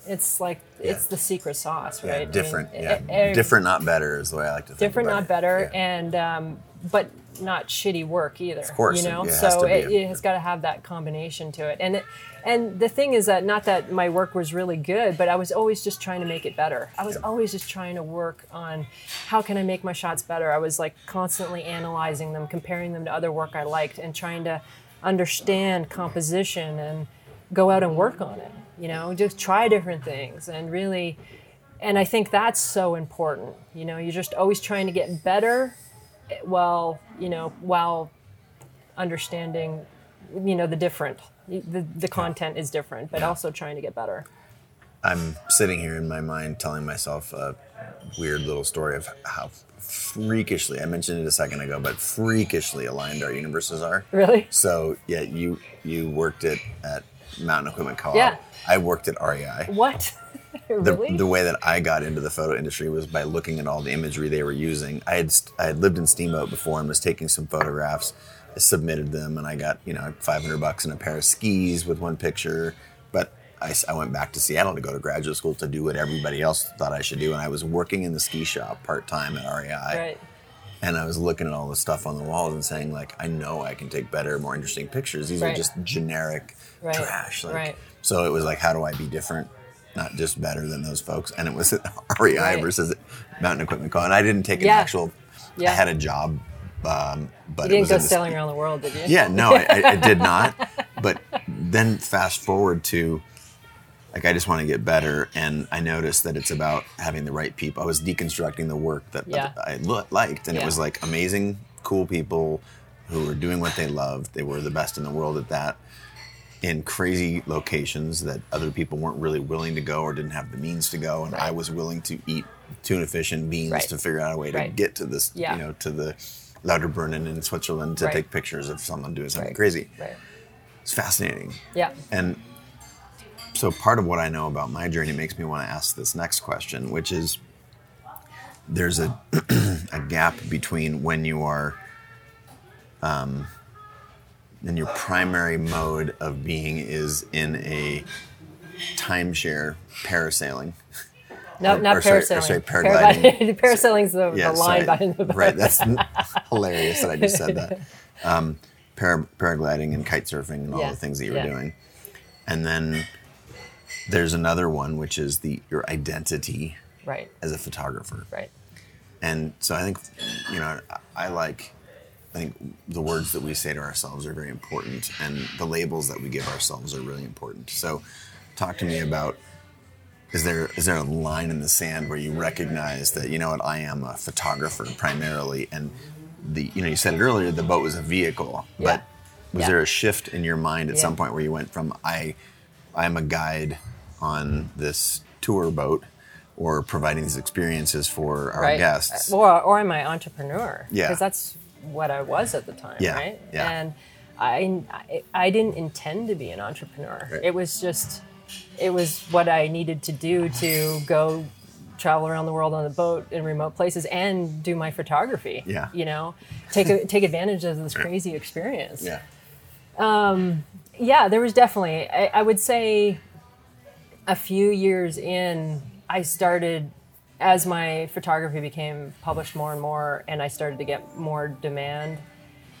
[SPEAKER 2] it's like it's the secret sauce right
[SPEAKER 1] yeah,
[SPEAKER 2] I mean,
[SPEAKER 1] different. yeah,
[SPEAKER 2] e-
[SPEAKER 1] different, not better is the way I like to think.
[SPEAKER 2] different not
[SPEAKER 1] it.
[SPEAKER 2] better
[SPEAKER 1] Yeah.
[SPEAKER 2] and um, but not shitty work either of
[SPEAKER 1] course,
[SPEAKER 2] you know?
[SPEAKER 1] it- it
[SPEAKER 2] so
[SPEAKER 1] to be.
[SPEAKER 2] it, it has got to have that combination to it. And it, and the thing is that not that my work was really good but i was always just trying to make it better. I was always just trying to work on how can i make my shots better. I was like constantly analyzing them comparing them to other work i liked and trying to understand composition and go out and work on it you know? Just try different things and really and i think that's so important you know? You're just always trying to get better while you know while understanding you know the different the, the content is different but also trying to get better
[SPEAKER 1] I'm sitting here in my mind telling myself a weird little story of how freakishly I mentioned it a second ago, but freakishly aligned our universes are.
[SPEAKER 2] really
[SPEAKER 1] So yeah, you you worked it at Mountain Equipment Co-op.
[SPEAKER 2] Yeah.
[SPEAKER 1] I worked at REI.
[SPEAKER 2] what (laughs) really
[SPEAKER 1] the way that I got into the photo industry was by looking at all the imagery they were using. I had I had lived in Steamboat before and was taking some photographs. I submitted them and I got you know 500 bucks and a pair of skis with one picture. But I went back to Seattle to go to graduate school to do what everybody else thought I should do, and I was working in the ski shop part time at REI
[SPEAKER 2] right
[SPEAKER 1] and I was looking at all the stuff on the walls and saying like, I know I can take better, more interesting pictures. These are just generic
[SPEAKER 2] Right,
[SPEAKER 1] trash. Like,
[SPEAKER 2] right.
[SPEAKER 1] So it was like, how do I be different? Not just better than those folks. And it was (laughs) at REI
[SPEAKER 2] Right.
[SPEAKER 1] versus Mountain Equipment Co. And I didn't take an
[SPEAKER 2] Yeah.
[SPEAKER 1] actual.
[SPEAKER 2] Yeah.
[SPEAKER 1] I had a job, um, but
[SPEAKER 2] you
[SPEAKER 1] it
[SPEAKER 2] didn't
[SPEAKER 1] was
[SPEAKER 2] go sailing around the world did you
[SPEAKER 1] yeah, no, I, I, did not. (laughs) But then fast forward to like I just want to get better, and I noticed that it's about having the right people. I was deconstructing the work that,
[SPEAKER 2] Yeah.
[SPEAKER 1] I liked, and it was like amazing, cool people who were doing what they loved. They were the best in the world at that. In crazy locations that other people weren't really willing to go or didn't have the means to go, and I was willing to eat tuna fish and beans
[SPEAKER 2] Right.
[SPEAKER 1] to figure out a way to
[SPEAKER 2] Right.
[SPEAKER 1] get to this,
[SPEAKER 2] Yeah.
[SPEAKER 1] you know, to the Lauterbrunnen in Switzerland to
[SPEAKER 2] Right.
[SPEAKER 1] take pictures of someone doing something
[SPEAKER 2] Right.
[SPEAKER 1] crazy.
[SPEAKER 2] right
[SPEAKER 1] It's fascinating.
[SPEAKER 2] yeah
[SPEAKER 1] And so part of what I know about my journey makes me want to ask this next question, which is there's a (clears throat) a gap between when you are um, in your primary mode of being is in a timeshare parasailing.
[SPEAKER 2] no
[SPEAKER 1] Or-
[SPEAKER 2] not
[SPEAKER 1] or sorry- or
[SPEAKER 2] parasailing
[SPEAKER 1] sorry, paragliding. (laughs)
[SPEAKER 2] parasailing's the,
[SPEAKER 1] Yeah,
[SPEAKER 2] the line
[SPEAKER 1] sorry.
[SPEAKER 2] behind the boat
[SPEAKER 1] Right, that's (laughs) hilarious that I just said that. Um, para, paragliding and kite surfing and all
[SPEAKER 2] Yeah,
[SPEAKER 1] the things that you were
[SPEAKER 2] yeah.
[SPEAKER 1] doing. And then there's another one, which is the your identity
[SPEAKER 2] right
[SPEAKER 1] as a photographer.
[SPEAKER 2] right
[SPEAKER 1] And so I think, you know, I like, I think the words that we say to ourselves are very important, and the labels that we give ourselves are really important. So, talk to me about is there is there a line in the sand where you recognize that you know what I am a photographer primarily, and the you know you said it earlier the boat was a vehicle,
[SPEAKER 2] Yeah.
[SPEAKER 1] but was
[SPEAKER 2] Yeah.
[SPEAKER 1] there a shift in your mind at
[SPEAKER 2] Yeah.
[SPEAKER 1] some point where you went from I I'm a guide on this tour boat or providing these experiences for our
[SPEAKER 2] right.
[SPEAKER 1] guests.
[SPEAKER 2] Or, or am I entrepreneur?
[SPEAKER 1] Yeah.
[SPEAKER 2] Because that's what I was at the time,
[SPEAKER 1] Yeah,
[SPEAKER 2] right?
[SPEAKER 1] yeah.
[SPEAKER 2] And I, I, I didn't intend to be an entrepreneur.
[SPEAKER 1] Right.
[SPEAKER 2] It was just, it was what I needed to do to go travel around the world on a boat in remote places and do my photography.
[SPEAKER 1] Yeah.
[SPEAKER 2] You know, take a, (laughs) take advantage of this crazy experience.
[SPEAKER 1] yeah.
[SPEAKER 2] Um, yeah, there was definitely. I, I would say a few years in, I started as my photography became published more and more, and I started to get more demand.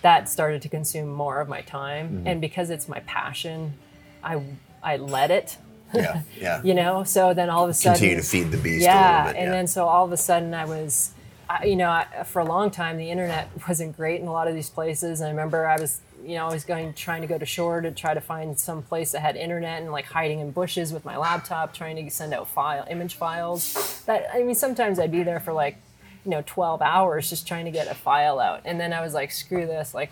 [SPEAKER 2] That started to consume more of my time,
[SPEAKER 1] Mm-hmm.
[SPEAKER 2] and because it's my passion, I I let it.
[SPEAKER 1] Yeah. Yeah. (laughs)
[SPEAKER 2] You know, so then all of a sudden,
[SPEAKER 1] Continue to feed the beast a
[SPEAKER 2] yeah,
[SPEAKER 1] little bit.
[SPEAKER 2] and then so all of a sudden I was, I, you know, I, for a long time the internet (laughs) wasn't great in a lot of these places. And I remember I was, you know, I was going trying to go to shore to try to find some place that had internet and like hiding in bushes with my laptop trying to send out file image files. That I mean, sometimes I'd be there for like, you know, 12 hours just trying to get a file out, and then I was like, screw this, like.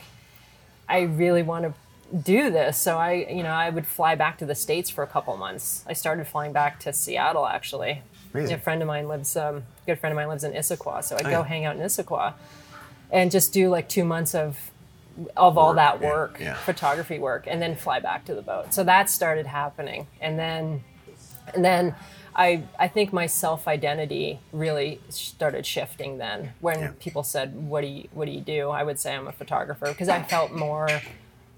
[SPEAKER 2] I really want to do this. So I, you know, I would fly back to the states for a couple months. I started flying back to Seattle actually.
[SPEAKER 1] Really?
[SPEAKER 2] A friend of mine lives, um, good friend of mine lives in Issaquah, so I'd
[SPEAKER 1] Oh,
[SPEAKER 2] go
[SPEAKER 1] yeah.
[SPEAKER 2] hang out in Issaquah and just do like two months of of all that work,
[SPEAKER 1] yeah.
[SPEAKER 2] photography work, and then fly back to the boat. So that started happening, and then and then I I think my self identity really started shifting then when
[SPEAKER 1] Yeah.
[SPEAKER 2] people said what do you what do you do I would say I'm a photographer because I felt more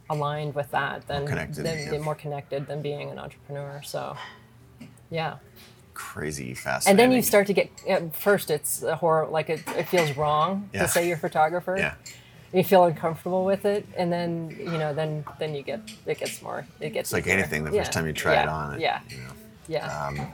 [SPEAKER 2] aligned with that than,
[SPEAKER 1] connected,
[SPEAKER 2] than, than more connected than being an entrepreneur so yeah
[SPEAKER 1] Crazy fast.
[SPEAKER 2] and then you start to get at first it's a horror like it, it feels wrong
[SPEAKER 1] Yeah.
[SPEAKER 2] to say you're a photographer
[SPEAKER 1] Yeah.
[SPEAKER 2] you feel uncomfortable with it and then you know then then you get it gets more it gets
[SPEAKER 1] It's like anything. The
[SPEAKER 2] Yeah,
[SPEAKER 1] first time you try
[SPEAKER 2] yeah,
[SPEAKER 1] it on, it,
[SPEAKER 2] yeah
[SPEAKER 1] You know.
[SPEAKER 2] yeah. Um,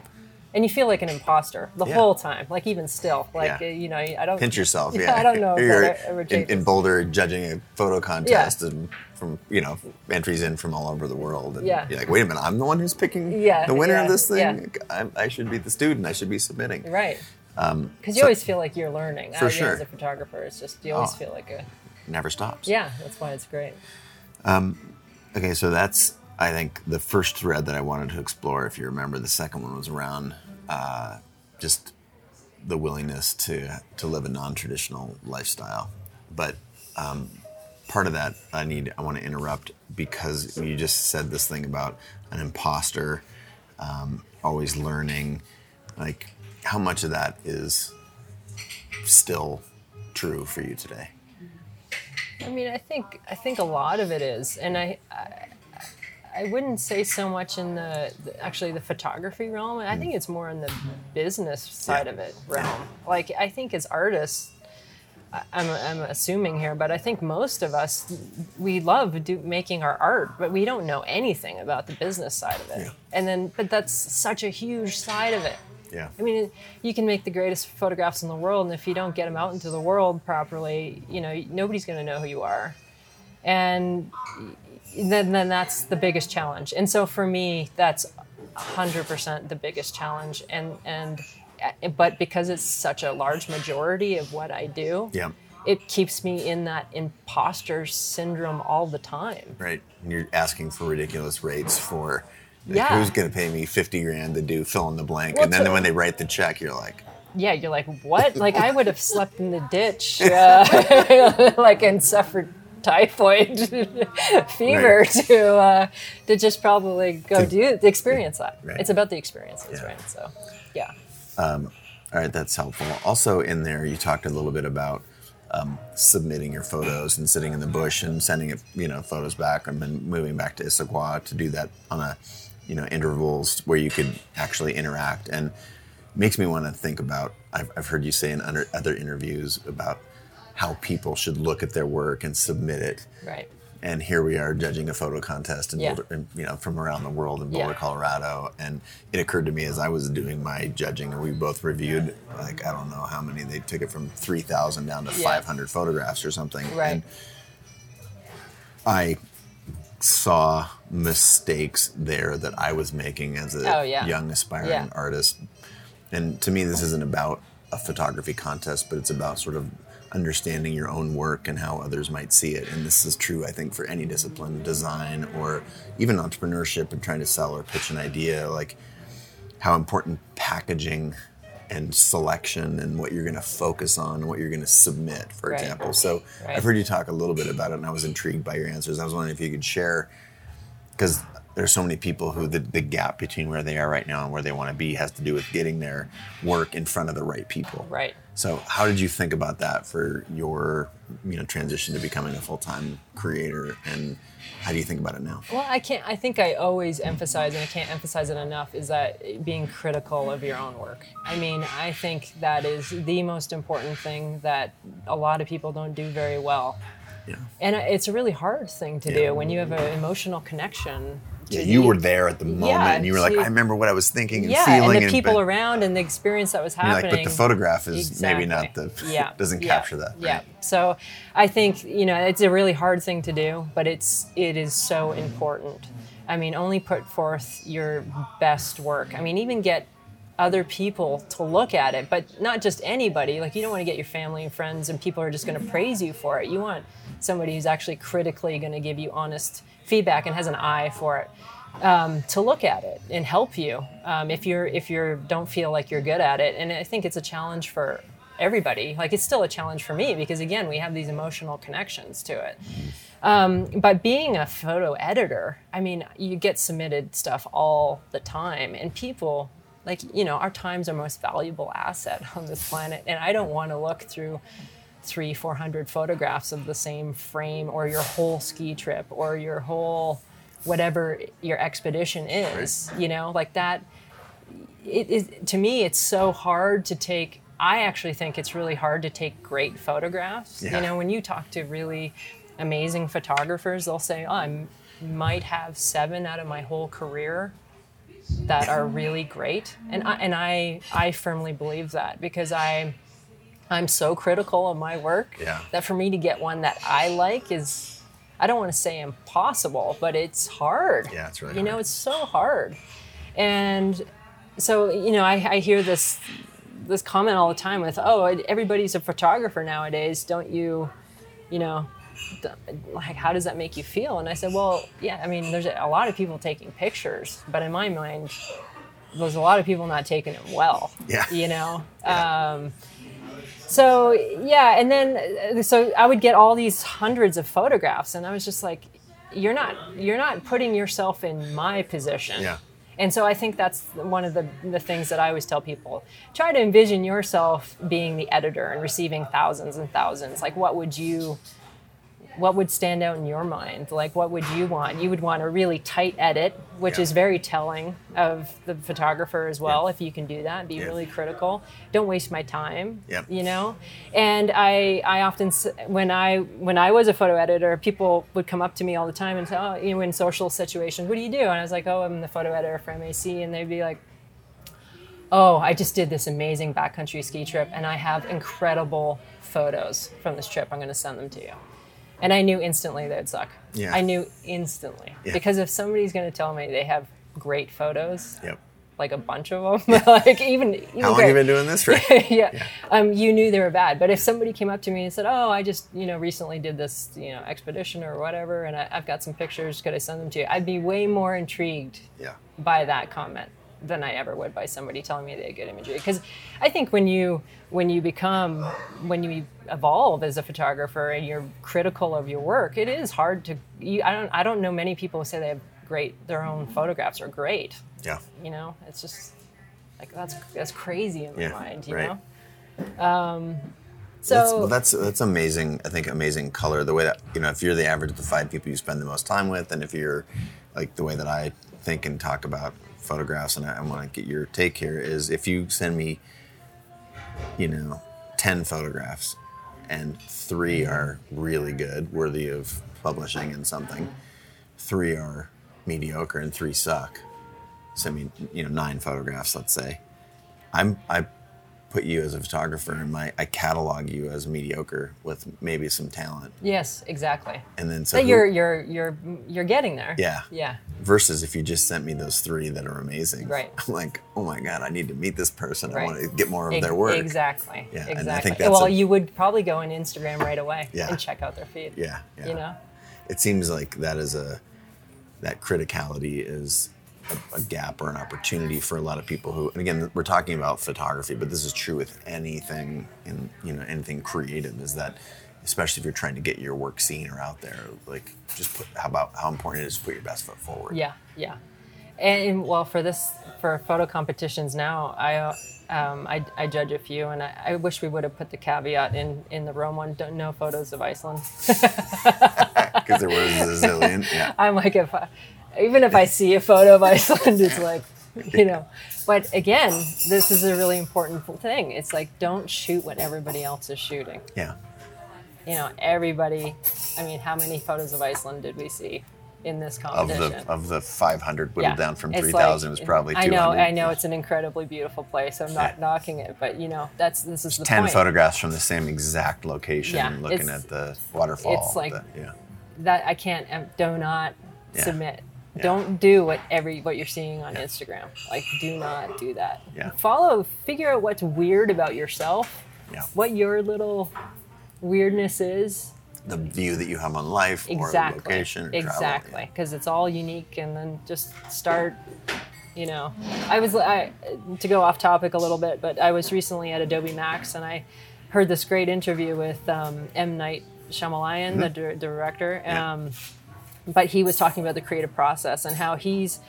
[SPEAKER 2] and you feel like an imposter the
[SPEAKER 1] Yeah.
[SPEAKER 2] whole time, like even still, like
[SPEAKER 1] Yeah.
[SPEAKER 2] uh, you know, I don't
[SPEAKER 1] Pinch yourself. (laughs)
[SPEAKER 2] Yeah. I don't know if
[SPEAKER 1] You're in, in Boulder judging a photo contest and from you know entries in from all over the world. And
[SPEAKER 2] Yeah.
[SPEAKER 1] You're like, wait a minute, I'm the one who's picking the winner of this thing.
[SPEAKER 2] yeah.
[SPEAKER 1] I, I should be the student. I should be submitting.
[SPEAKER 2] right because you
[SPEAKER 1] so-
[SPEAKER 2] always feel like you're learning.
[SPEAKER 1] For
[SPEAKER 2] I,
[SPEAKER 1] sure.
[SPEAKER 2] As a photographer, it's just you always
[SPEAKER 1] Oh.
[SPEAKER 2] feel like a
[SPEAKER 1] Never stops.
[SPEAKER 2] yeah. That's why it's great.
[SPEAKER 1] Okay, so that's I think the first thread that I wanted to explore. If you remember, the second one was around uh, just the willingness to to live a non-traditional lifestyle. But um, part of that, I need I want to interrupt because you just said this thing about an imposter, um, always learning. Like, how much of that is still true for you today?
[SPEAKER 2] I mean, I think I think a lot of it is, and I I, I wouldn't say so much in the, the actually the photography realm. I think it's more in the business side
[SPEAKER 1] Yeah.
[SPEAKER 2] of it realm. Like I think as artists, I'm I'm assuming here, but I think most of us we love do, making our art, but we don't know anything about the business side of it.
[SPEAKER 1] Yeah.
[SPEAKER 2] And then, but that's such a huge side of it.
[SPEAKER 1] Yeah.
[SPEAKER 2] I mean, you can make the greatest photographs in the world, and if you don't get them out into the world properly, you know, nobody's going to know who you are. And then, then that's the biggest challenge. And so for me, that's 100% the biggest challenge. And, and, uh, but because it's such a large majority of what I do,
[SPEAKER 1] Yeah.
[SPEAKER 2] it keeps me in that imposter syndrome all the time.
[SPEAKER 1] Right. And you're asking for ridiculous rates for like,
[SPEAKER 2] Yeah.
[SPEAKER 1] who's going to pay me 50 grand to do fill in the blank.
[SPEAKER 2] Well,
[SPEAKER 1] and then
[SPEAKER 2] to-
[SPEAKER 1] when they write the check, you're like,
[SPEAKER 2] yeah, you're like, what? Like, I would have (laughs) slept in the ditch, (laughs) uh, (laughs) like, and suffered typhoid (laughs) fever
[SPEAKER 1] Right.
[SPEAKER 2] to uh, to just probably go
[SPEAKER 1] To-
[SPEAKER 2] do to experience that.
[SPEAKER 1] Right.
[SPEAKER 2] It's about the experiences,
[SPEAKER 1] Yeah.
[SPEAKER 2] right? So, yeah,
[SPEAKER 1] all right, that's helpful. Also, in there, you talked a little bit about um, submitting your photos and sitting in the bush and sending it, you know, photos back and then moving back to Issaquah to do that on a, you know, intervals where you could actually interact. And makes me want to think about, I've, I've heard you say in under, other interviews about how people should look at their work and submit it.
[SPEAKER 2] right.
[SPEAKER 1] and here we are judging a photo contest in
[SPEAKER 2] Yeah.
[SPEAKER 1] Boulder, in, you know, from around the world in Boulder,
[SPEAKER 2] Yeah.
[SPEAKER 1] Colorado. And it occurred to me as I was doing my judging, and we both reviewed like I don't know how many they took it from three thousand down to
[SPEAKER 2] Yeah.
[SPEAKER 1] five hundred photographs or something.
[SPEAKER 2] Right.
[SPEAKER 1] And I saw mistakes there that I was making as a
[SPEAKER 2] Oh, yeah.
[SPEAKER 1] young aspiring
[SPEAKER 2] Yeah.
[SPEAKER 1] artist. And to me, this isn't about a photography contest, but it's about sort of understanding your own work and how others might see it. And this is true, I think, for any discipline, design or even entrepreneurship and trying to sell or pitch an idea. Like how important packaging and selection and what you're going to focus on and what you're going to submit, for
[SPEAKER 2] Right.
[SPEAKER 1] example. So
[SPEAKER 2] Right.
[SPEAKER 1] I've heard you talk a little bit about it, and I was intrigued by your answers. I was wondering if you could share because there's so many people who the, the gap between where they are right now and where they want to be has to do with getting their work in front of the right people.
[SPEAKER 2] Right.
[SPEAKER 1] So how did you think about that for your you know transition to becoming a full time creator, and how do you think about it now?
[SPEAKER 2] Well, I can't. I think I always emphasize, and I can't emphasize it enough, is that being critical of your own work. I mean, I think that is the most important thing that a lot of people don't do very well,
[SPEAKER 1] Yeah.
[SPEAKER 2] and it's a really hard thing to
[SPEAKER 1] Yeah.
[SPEAKER 2] do when you have an emotional connection. To
[SPEAKER 1] Yeah, you were there at the moment,
[SPEAKER 2] Yeah,
[SPEAKER 1] and you were like, "I remember what I was thinking and
[SPEAKER 2] Yeah,
[SPEAKER 1] feeling."
[SPEAKER 2] and the people
[SPEAKER 1] but,
[SPEAKER 2] around and the experience that was
[SPEAKER 1] you're like,
[SPEAKER 2] happening.
[SPEAKER 1] but the photograph is maybe not the (laughs)
[SPEAKER 2] yeah
[SPEAKER 1] doesn't capture that.
[SPEAKER 2] yeah so i think you know it's a really hard thing to do but it's it is so important i mean only put forth your best work i mean even get other people to look at it but not just anybody. Like you don't want to get your family and friends and people are just going to praise you for it. You want somebody who's actually critically going to give you honest feedback and has an eye for it um, to look at it and help you um, if you're if you don't feel like you're good at it. And i think it's a challenge for everybody. Like it's still a challenge for me because again we have these emotional connections to it. Um, but being a photo editor i mean you get submitted stuff all the time and people like you know our time's our most valuable asset on this planet and i don't want to look through three four hundred photographs of the same frame or your whole ski trip or your whole whatever your expedition is you know? Like that it is to me it's so hard to take i actually think it's really hard to take great photographs.
[SPEAKER 1] Yeah.
[SPEAKER 2] you know when you talk to really amazing photographers they'll say oh, i might have seven out of my whole career that are really great and I, and I I firmly believe that because I I'm so critical of my work
[SPEAKER 1] Yeah.
[SPEAKER 2] that for me to get one that I like is I don't want to say impossible but it's hard
[SPEAKER 1] Yeah, it's really
[SPEAKER 2] you know
[SPEAKER 1] hard.
[SPEAKER 2] it's so hard and so you know I, I hear this this comment all the time with oh everybody's a photographer nowadays don't you you know like how does that make you feel and i said well yeah i mean there's a lot of people taking pictures but in my mind there's a lot of people not taking it well
[SPEAKER 1] Yeah.
[SPEAKER 2] you know (laughs) um, so yeah and then uh, so i would get all these hundreds of photographs and i was just like you're not you're not putting yourself in my position
[SPEAKER 1] Yeah.
[SPEAKER 2] and so I think that's one of the, the things that I always tell people. Try to envision yourself being the editor and receiving thousands and thousands. Like, what would you, what would stand out in your mind? Like, what would you want? You would want a really tight edit, which
[SPEAKER 1] Yeah.
[SPEAKER 2] is very telling of the photographer as well,
[SPEAKER 1] Yeah.
[SPEAKER 2] if you can do that. Be
[SPEAKER 1] Yeah.
[SPEAKER 2] really critical. Don't waste my time.
[SPEAKER 1] Yep.
[SPEAKER 2] You know, and I, I often, when I, when I was a photo editor, people would come up to me all the time and say, "Oh, you know, in social situations, what do you do?" And I was like, "Oh, I'm the photo editor for MEC," and they'd be like, oh, I just did this amazing backcountry ski trip and I have incredible photos from this trip. I'm going to send them to you. And I knew instantly they'd suck.
[SPEAKER 1] Yeah.
[SPEAKER 2] I knew instantly.
[SPEAKER 1] Yeah.
[SPEAKER 2] Because if somebody's going to tell me they have great photos,
[SPEAKER 1] Yep.
[SPEAKER 2] like a bunch of them, (laughs) like even, even
[SPEAKER 1] How long
[SPEAKER 2] great-
[SPEAKER 1] have you been doing this? Right. (laughs)
[SPEAKER 2] yeah. Um, you knew they were bad. But if somebody came up to me and said, "Oh, I just you know recently did this you know expedition or whatever, and I, I've got some pictures. Could I send them to you?" I'd be way more intrigued
[SPEAKER 1] yeah.
[SPEAKER 2] by that comment than I ever would by somebody telling me they had good imagery. Because I think when you when you become when you evolve as a photographer and you're critical of your work, it is hard to. You, I don't I don't know many people who say they have great their own photographs are great.
[SPEAKER 1] Yeah.
[SPEAKER 2] You know, it's just like that's that's crazy in my
[SPEAKER 1] Yeah,
[SPEAKER 2] mind. You
[SPEAKER 1] right.
[SPEAKER 2] know. Um, so
[SPEAKER 1] That's, well, that's that's amazing. I think amazing color. The way that you know, if you're the average of the five people you spend the most time with, and if you're like the way that I think and talk about photographs, and I, want to get your take here is if you send me, you know, ten photographs, and three are really good, worthy of publishing in something, three are mediocre, and three suck. Send me, you know, nine photographs, let's say. I'm I put you as a photographer and my I catalog you as mediocre with maybe some talent.
[SPEAKER 2] yes, exactly.
[SPEAKER 1] And then so who-
[SPEAKER 2] you're you're you're you're getting there.
[SPEAKER 1] Yeah.
[SPEAKER 2] Yeah.
[SPEAKER 1] versus if you just sent me those three that are amazing.
[SPEAKER 2] Right. (laughs)
[SPEAKER 1] I'm like, oh my god, I need to meet this person. I want to get more of
[SPEAKER 2] Ex-
[SPEAKER 1] their work.
[SPEAKER 2] Exactly.
[SPEAKER 1] Yeah, and I
[SPEAKER 2] Exactly.
[SPEAKER 1] think that's
[SPEAKER 2] well,
[SPEAKER 1] a-
[SPEAKER 2] you would probably go on Instagram right away
[SPEAKER 1] Yeah.
[SPEAKER 2] and check out their feed.
[SPEAKER 1] Yeah, yeah.
[SPEAKER 2] You know.
[SPEAKER 1] It seems like that is a that criticality is a, gap or an opportunity for a lot of people who, and again, we're talking about photography, but this is true with anything in you know anything creative. Is that especially if you're trying to get your work seen or out there, like just put how about how important it is to put your best foot forward.
[SPEAKER 2] Yeah, yeah. And well, for this, for photo competitions now, I, um, I, I judge a few, and I, I wish we would have put the caveat in in the Roam one: don't, no photos of Iceland. (laughs) (laughs)
[SPEAKER 1] because there was a zillion. Yeah.
[SPEAKER 2] I'm like, if I, even if I see a photo of Iceland, it's like, you know. But again, this is a really important thing. It's like, don't shoot what everybody else is shooting.
[SPEAKER 1] Yeah.
[SPEAKER 2] You know, everybody. I mean, how many photos of Iceland did we see in this competition?
[SPEAKER 1] Of the of the 500 whittled down from 3,000
[SPEAKER 2] like-
[SPEAKER 1] was probably 200.
[SPEAKER 2] I know, I know, it's an incredibly beautiful place. I'm not
[SPEAKER 1] Yeah.
[SPEAKER 2] knocking it, but you know, that's this is the
[SPEAKER 1] 10
[SPEAKER 2] point.
[SPEAKER 1] photographs from the same exact location,
[SPEAKER 2] Yeah,
[SPEAKER 1] looking at the waterfall.
[SPEAKER 2] it's like-
[SPEAKER 1] the- yeah.
[SPEAKER 2] That I can't. um, Do not
[SPEAKER 1] Yeah.
[SPEAKER 2] submit.
[SPEAKER 1] Yeah.
[SPEAKER 2] Don't do what every what you're seeing on Instagram. Like, do not do that.
[SPEAKER 1] Yeah.
[SPEAKER 2] Follow. Figure out what's weird about yourself.
[SPEAKER 1] Yeah.
[SPEAKER 2] What your little weirdness is.
[SPEAKER 1] The view that you have on life
[SPEAKER 2] Exactly.
[SPEAKER 1] or location or
[SPEAKER 2] exactly. Because it's all unique, and then just start. You know, I was I, to go off topic a little bit, but I was recently at Adobe Max, and I heard this great interview with um, M Night Shyamalan, the dir- director.
[SPEAKER 1] Mm-hmm. Yeah.
[SPEAKER 2] Um, but he was talking about the creative process and how he's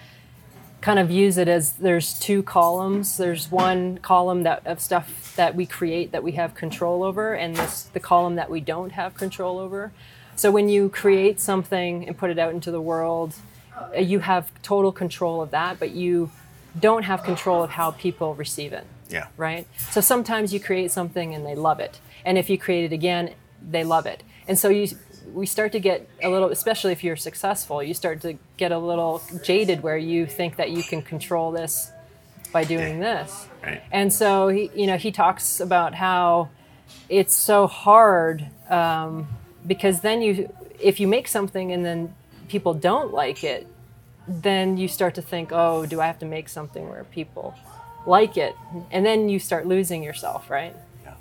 [SPEAKER 2] kind of views it as there's two columns. There's one column that of stuff that we create that we have control over, and this the column that we don't have control over. So when you create something and put it out into the world, uh, you have total control of that, but you don't have control of how people receive it
[SPEAKER 1] Yeah.
[SPEAKER 2] right? So sometimes you create something and they love it, and if you create it again, they love it. And so you, we start to get a little, especially if you're successful, you start to get a little jaded where you think that you can control this by doing this.
[SPEAKER 1] Right.
[SPEAKER 2] And so he, you know, he talks about how it's so hard um, because then you, if you make something and then people don't like it, then you start to think, oh, do I have to make something where people like it? And then you start losing yourself, right?
[SPEAKER 1] Yeah.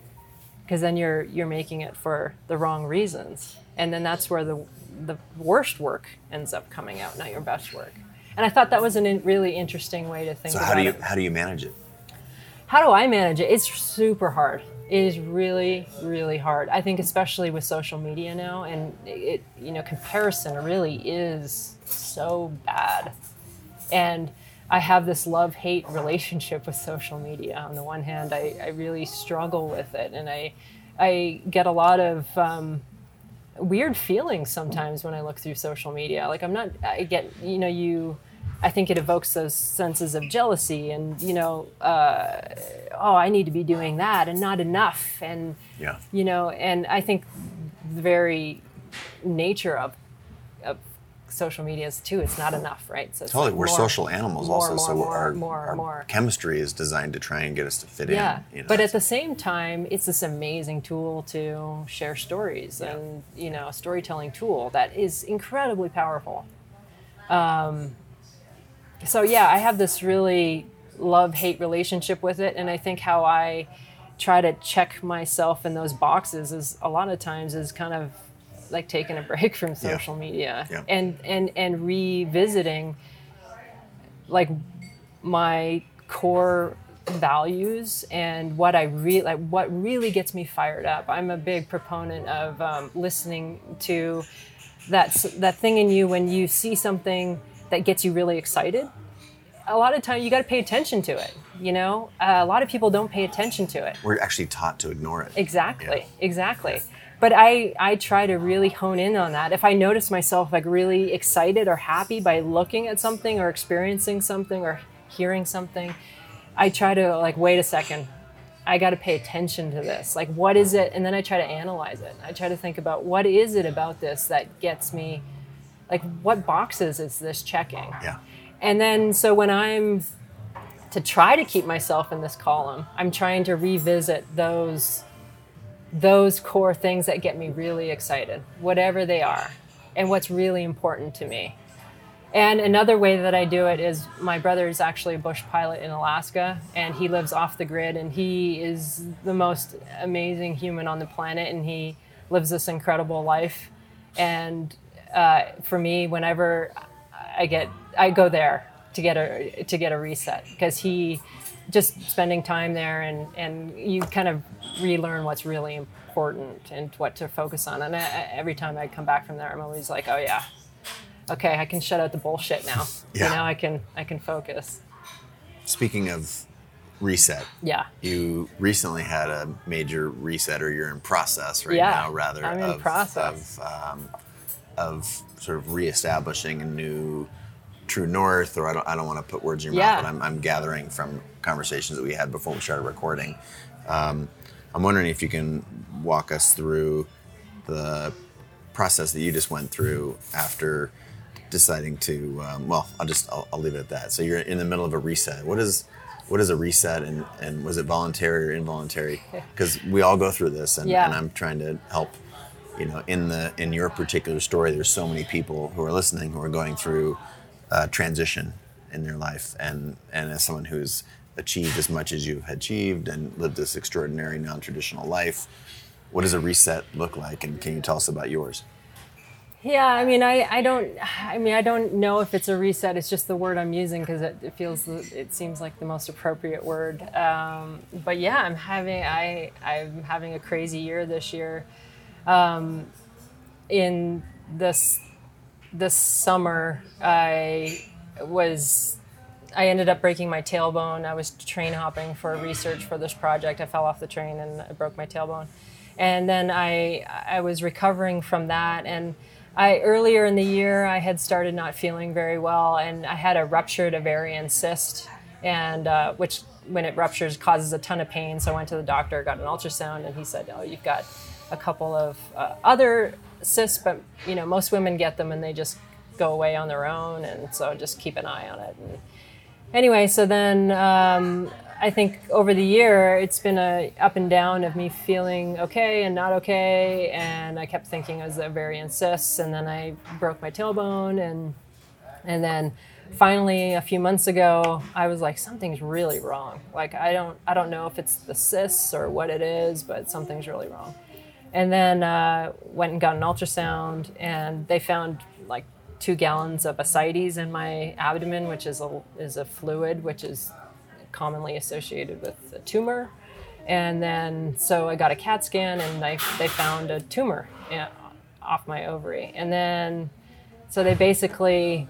[SPEAKER 2] Because then you're you're making it for the wrong reasons, and then that's where the the worst work ends up coming out, not your best work. And I thought that was a in, really interesting way to think about it.
[SPEAKER 1] So how do you
[SPEAKER 2] it.
[SPEAKER 1] how do you manage it?
[SPEAKER 2] How do I manage it? It's super hard. It is really, really hard. I think especially with social media now, and it, you know, comparison really is so bad. And I have this love-hate relationship with social media. On the one hand, I, I really struggle with it, and I, I get a lot of um, weird feelings sometimes when I look through social media. Like I'm not, I get, you know, you, I think it evokes those senses of jealousy and, you know, uh, oh, I need to be doing that and not enough. And,
[SPEAKER 1] Yeah.
[SPEAKER 2] you know, and I think the very nature of, of social media is too, it's not enough, right? So it's
[SPEAKER 1] Totally.
[SPEAKER 2] like
[SPEAKER 1] We're
[SPEAKER 2] more-
[SPEAKER 1] social animals
[SPEAKER 2] more,
[SPEAKER 1] also,
[SPEAKER 2] more,
[SPEAKER 1] so our,
[SPEAKER 2] more,
[SPEAKER 1] our
[SPEAKER 2] more.
[SPEAKER 1] chemistry is designed to try and get us to fit
[SPEAKER 2] Yeah,
[SPEAKER 1] in. you know,
[SPEAKER 2] but at the same time, it's this amazing tool to share stories
[SPEAKER 1] Yeah.
[SPEAKER 2] and you know a storytelling tool that is incredibly powerful. Um, so yeah, I have this really love hate relationship with it, and I think how I try to check myself in those boxes is a lot of times is kind of like taking a (laughs) break from social media
[SPEAKER 1] Yeah.
[SPEAKER 2] and and and revisiting like my core values and what I really like what really gets me fired up. I'm a big proponent of um, listening to that that thing in you when you see something that gets you really excited. A lot of time you got to pay attention to it. You know, uh, a lot of people don't pay attention to it.
[SPEAKER 1] we're actually taught to ignore it.
[SPEAKER 2] Exactly,
[SPEAKER 1] Yeah.
[SPEAKER 2] exactly. But I, I try to really hone in on that. If I notice myself like really excited or happy by looking at something or experiencing something or hearing something, I try to like wait a second. I got to pay attention to this. Like, what is it? And then I try to analyze it. I try to think about what is it about this that gets me, like, what boxes is this checking?
[SPEAKER 1] Yeah.
[SPEAKER 2] And then, so when I'm to try to keep myself in this column, I'm trying to revisit those those core things that get me really excited, whatever they are, and what's really important to me. And another way that I do it is my brother is actually a bush pilot in Alaska, and he lives off the grid, and he is the most amazing human on the planet, and he lives this incredible life. And uh, for me, whenever I get, I go there to get a to get a reset because he just spending time there and and you kind of relearn what's really important and what to focus on. And I, every time I come back from there, I'm always like, oh yeah, okay, I can shut out the bullshit now.
[SPEAKER 1] Yeah.
[SPEAKER 2] You know, I can I can focus.
[SPEAKER 1] Speaking of reset,
[SPEAKER 2] Yeah.
[SPEAKER 1] you recently had a major reset, or you're in process right
[SPEAKER 2] Yeah,
[SPEAKER 1] now, rather.
[SPEAKER 2] I'm in
[SPEAKER 1] of,
[SPEAKER 2] process.
[SPEAKER 1] of, um, of sort of reestablishing a new true north, or I don't, I don't want to put words in your
[SPEAKER 2] Yeah.
[SPEAKER 1] mouth, but I'm, I'm gathering from conversations that we had before we started recording. Um, I'm wondering if you can walk us through the process that you just went through after deciding to um, well i'll just I'll, I'll leave it at that so you're in the middle of a reset what is what is a reset and, and was it voluntary or involuntary (laughs) because we all go through this and,
[SPEAKER 2] Yeah.
[SPEAKER 1] and i'm trying to help you know in the in your particular story there's so many people who are listening who are going through uh, transition in their life and and as someone who's achieved as much as you've achieved and lived this extraordinary non-traditional life what does a reset look like and can you tell us about yours
[SPEAKER 2] Yeah, I mean, I, I don't, I mean, I don't know if it's a reset. It's just the word I'm using because it, it feels, it seems like the most appropriate word. Um, but yeah, I'm having, I, I'm having a crazy year this year. Um, in this, this summer, I was, I ended up breaking my tailbone. I was train hopping for research for this project. I fell off the train and I broke my tailbone. And then I, I was recovering from that and. I earlier in the year I had started not feeling very well, and I had a ruptured ovarian cyst, and uh, which when it ruptures causes a ton of pain. So I went to the doctor, got an ultrasound, and he said, "Oh, you've got a couple of uh, other cysts, but you know most women get them and they just go away on their own, and so just keep an eye on it." And anyway, so then um, I think over the year it's been a up and down of me feeling okay and not okay, and I kept thinking it was ovarian cysts, and then I broke my tailbone, and and then finally a few months ago I was like something's really wrong. Like I don't I don't know if it's the cysts or what it is, but something's really wrong. And then uh, went and got an ultrasound, and they found like two gallons of ascites in my abdomen, which is a is a fluid which is commonly associated with a tumor. And then so I got a CAT scan, and they they found a tumor off my ovary. And then so they basically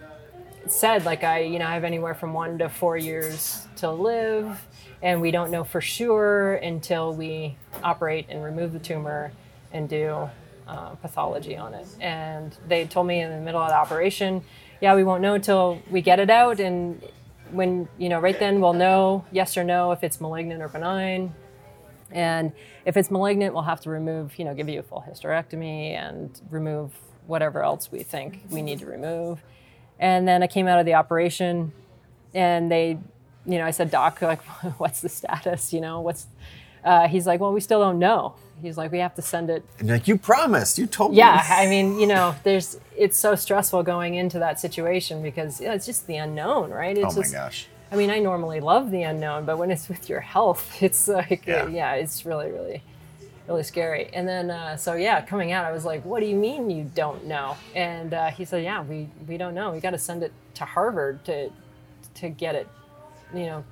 [SPEAKER 2] said like I you know I have anywhere from one to four years to live, and we don't know for sure until we operate and remove the tumor and do uh, pathology on it. And they told me in the middle of the operation, yeah, we won't know until we get it out, and when you know right then we'll know yes or no if it's malignant or benign. And if it's malignant, we'll have to remove, you know, give you a full hysterectomy and remove whatever else we think we need to remove. And then I came out of the operation and they, you know, I said, Doc, like, (laughs) what's the status? You know, what's, uh, he's like, well, we still don't know. He's like, we have to send it.
[SPEAKER 1] and like you promised you told
[SPEAKER 2] Yeah,
[SPEAKER 1] me Yeah,
[SPEAKER 2] I mean, you know, there's, it's so stressful going into that situation because you know, it's just the unknown, right? It's
[SPEAKER 1] oh my
[SPEAKER 2] just,
[SPEAKER 1] gosh
[SPEAKER 2] I mean, I normally love the unknown, but when it's with your health, (laughs) it's like,
[SPEAKER 1] Yeah.
[SPEAKER 2] yeah, it's really, really, really scary. And then, uh, so yeah, coming out, I was like, "What do you mean you don't know?" And uh, he said, "Yeah, we we don't know. We got to send it to Harvard to to get it, you know,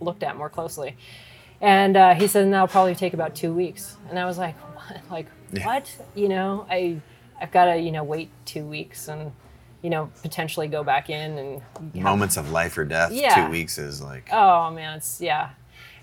[SPEAKER 2] looked at more closely." And uh, he said, "And that'll probably take about two weeks." And I was like, (laughs) "What? Like
[SPEAKER 1] Yeah.
[SPEAKER 2] what? You know, I I've got to you know wait two weeks and." You know, potentially go back in and have
[SPEAKER 1] moments of life or death
[SPEAKER 2] Yeah.
[SPEAKER 1] two weeks is like
[SPEAKER 2] Oh man, it's yeah.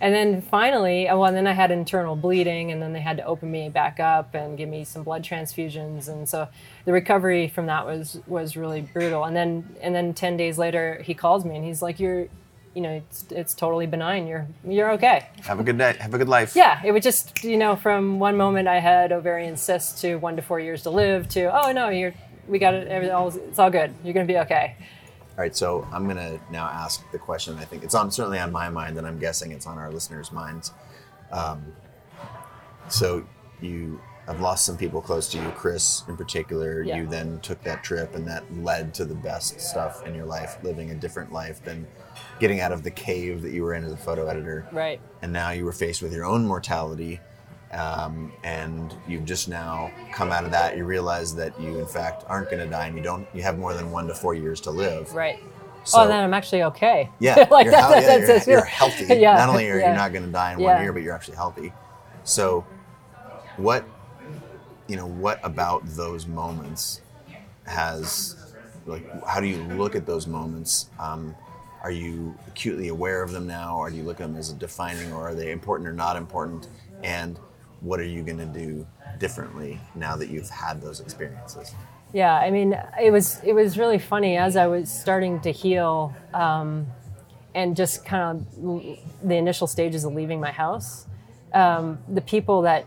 [SPEAKER 2] And then finally, uh, well, then I had internal bleeding, and then they had to open me back up and give me some blood transfusions, and so the recovery from that was was really brutal. And then and then ten days later, he calls me and he's like, "You're, you know, it's it's totally benign. You're you're okay."
[SPEAKER 1] have a good day have a good life
[SPEAKER 2] Yeah, it was just you know from one moment I had ovarian cysts to one to four years to live to oh no, you're we got it. It's all good. You're gonna be okay.
[SPEAKER 1] All right, so I'm gonna now ask the question. I think it's on certainly on my mind, and I'm guessing it's on our listeners' minds. Um, so you have lost some people close to you, Chris in particular.
[SPEAKER 2] Yeah.
[SPEAKER 1] You then took that trip, and that led to the best stuff in your life, living a different life than getting out of the cave that you were in as a photo editor.
[SPEAKER 2] Right.
[SPEAKER 1] And now you were faced with your own mortality, um, and you've just now come out of that. You realize that you, in fact, aren't going to die, and you don't. You have more than one to four years to live.
[SPEAKER 2] Right.
[SPEAKER 1] So,
[SPEAKER 2] oh, then I'm actually okay.
[SPEAKER 1] yeah, (laughs)
[SPEAKER 2] like
[SPEAKER 1] you're,
[SPEAKER 2] that,
[SPEAKER 1] yeah,
[SPEAKER 2] that's
[SPEAKER 1] you're,
[SPEAKER 2] it.
[SPEAKER 1] you're healthy. (laughs)
[SPEAKER 2] Yeah,
[SPEAKER 1] Not only are
[SPEAKER 2] yeah.
[SPEAKER 1] you not going to die in
[SPEAKER 2] Yeah.
[SPEAKER 1] one year, but you're actually healthy. So, what, you know, what about those moments has, like, how do you look at those moments? Um, are you acutely aware of them now, or do you look at them as defining, or are they important or not important? And what are you going to do differently now that you've had those experiences?
[SPEAKER 2] Yeah, I mean, it was it was really funny as I was starting to heal, um, and just kind of the initial stages of leaving my house. Um, the people that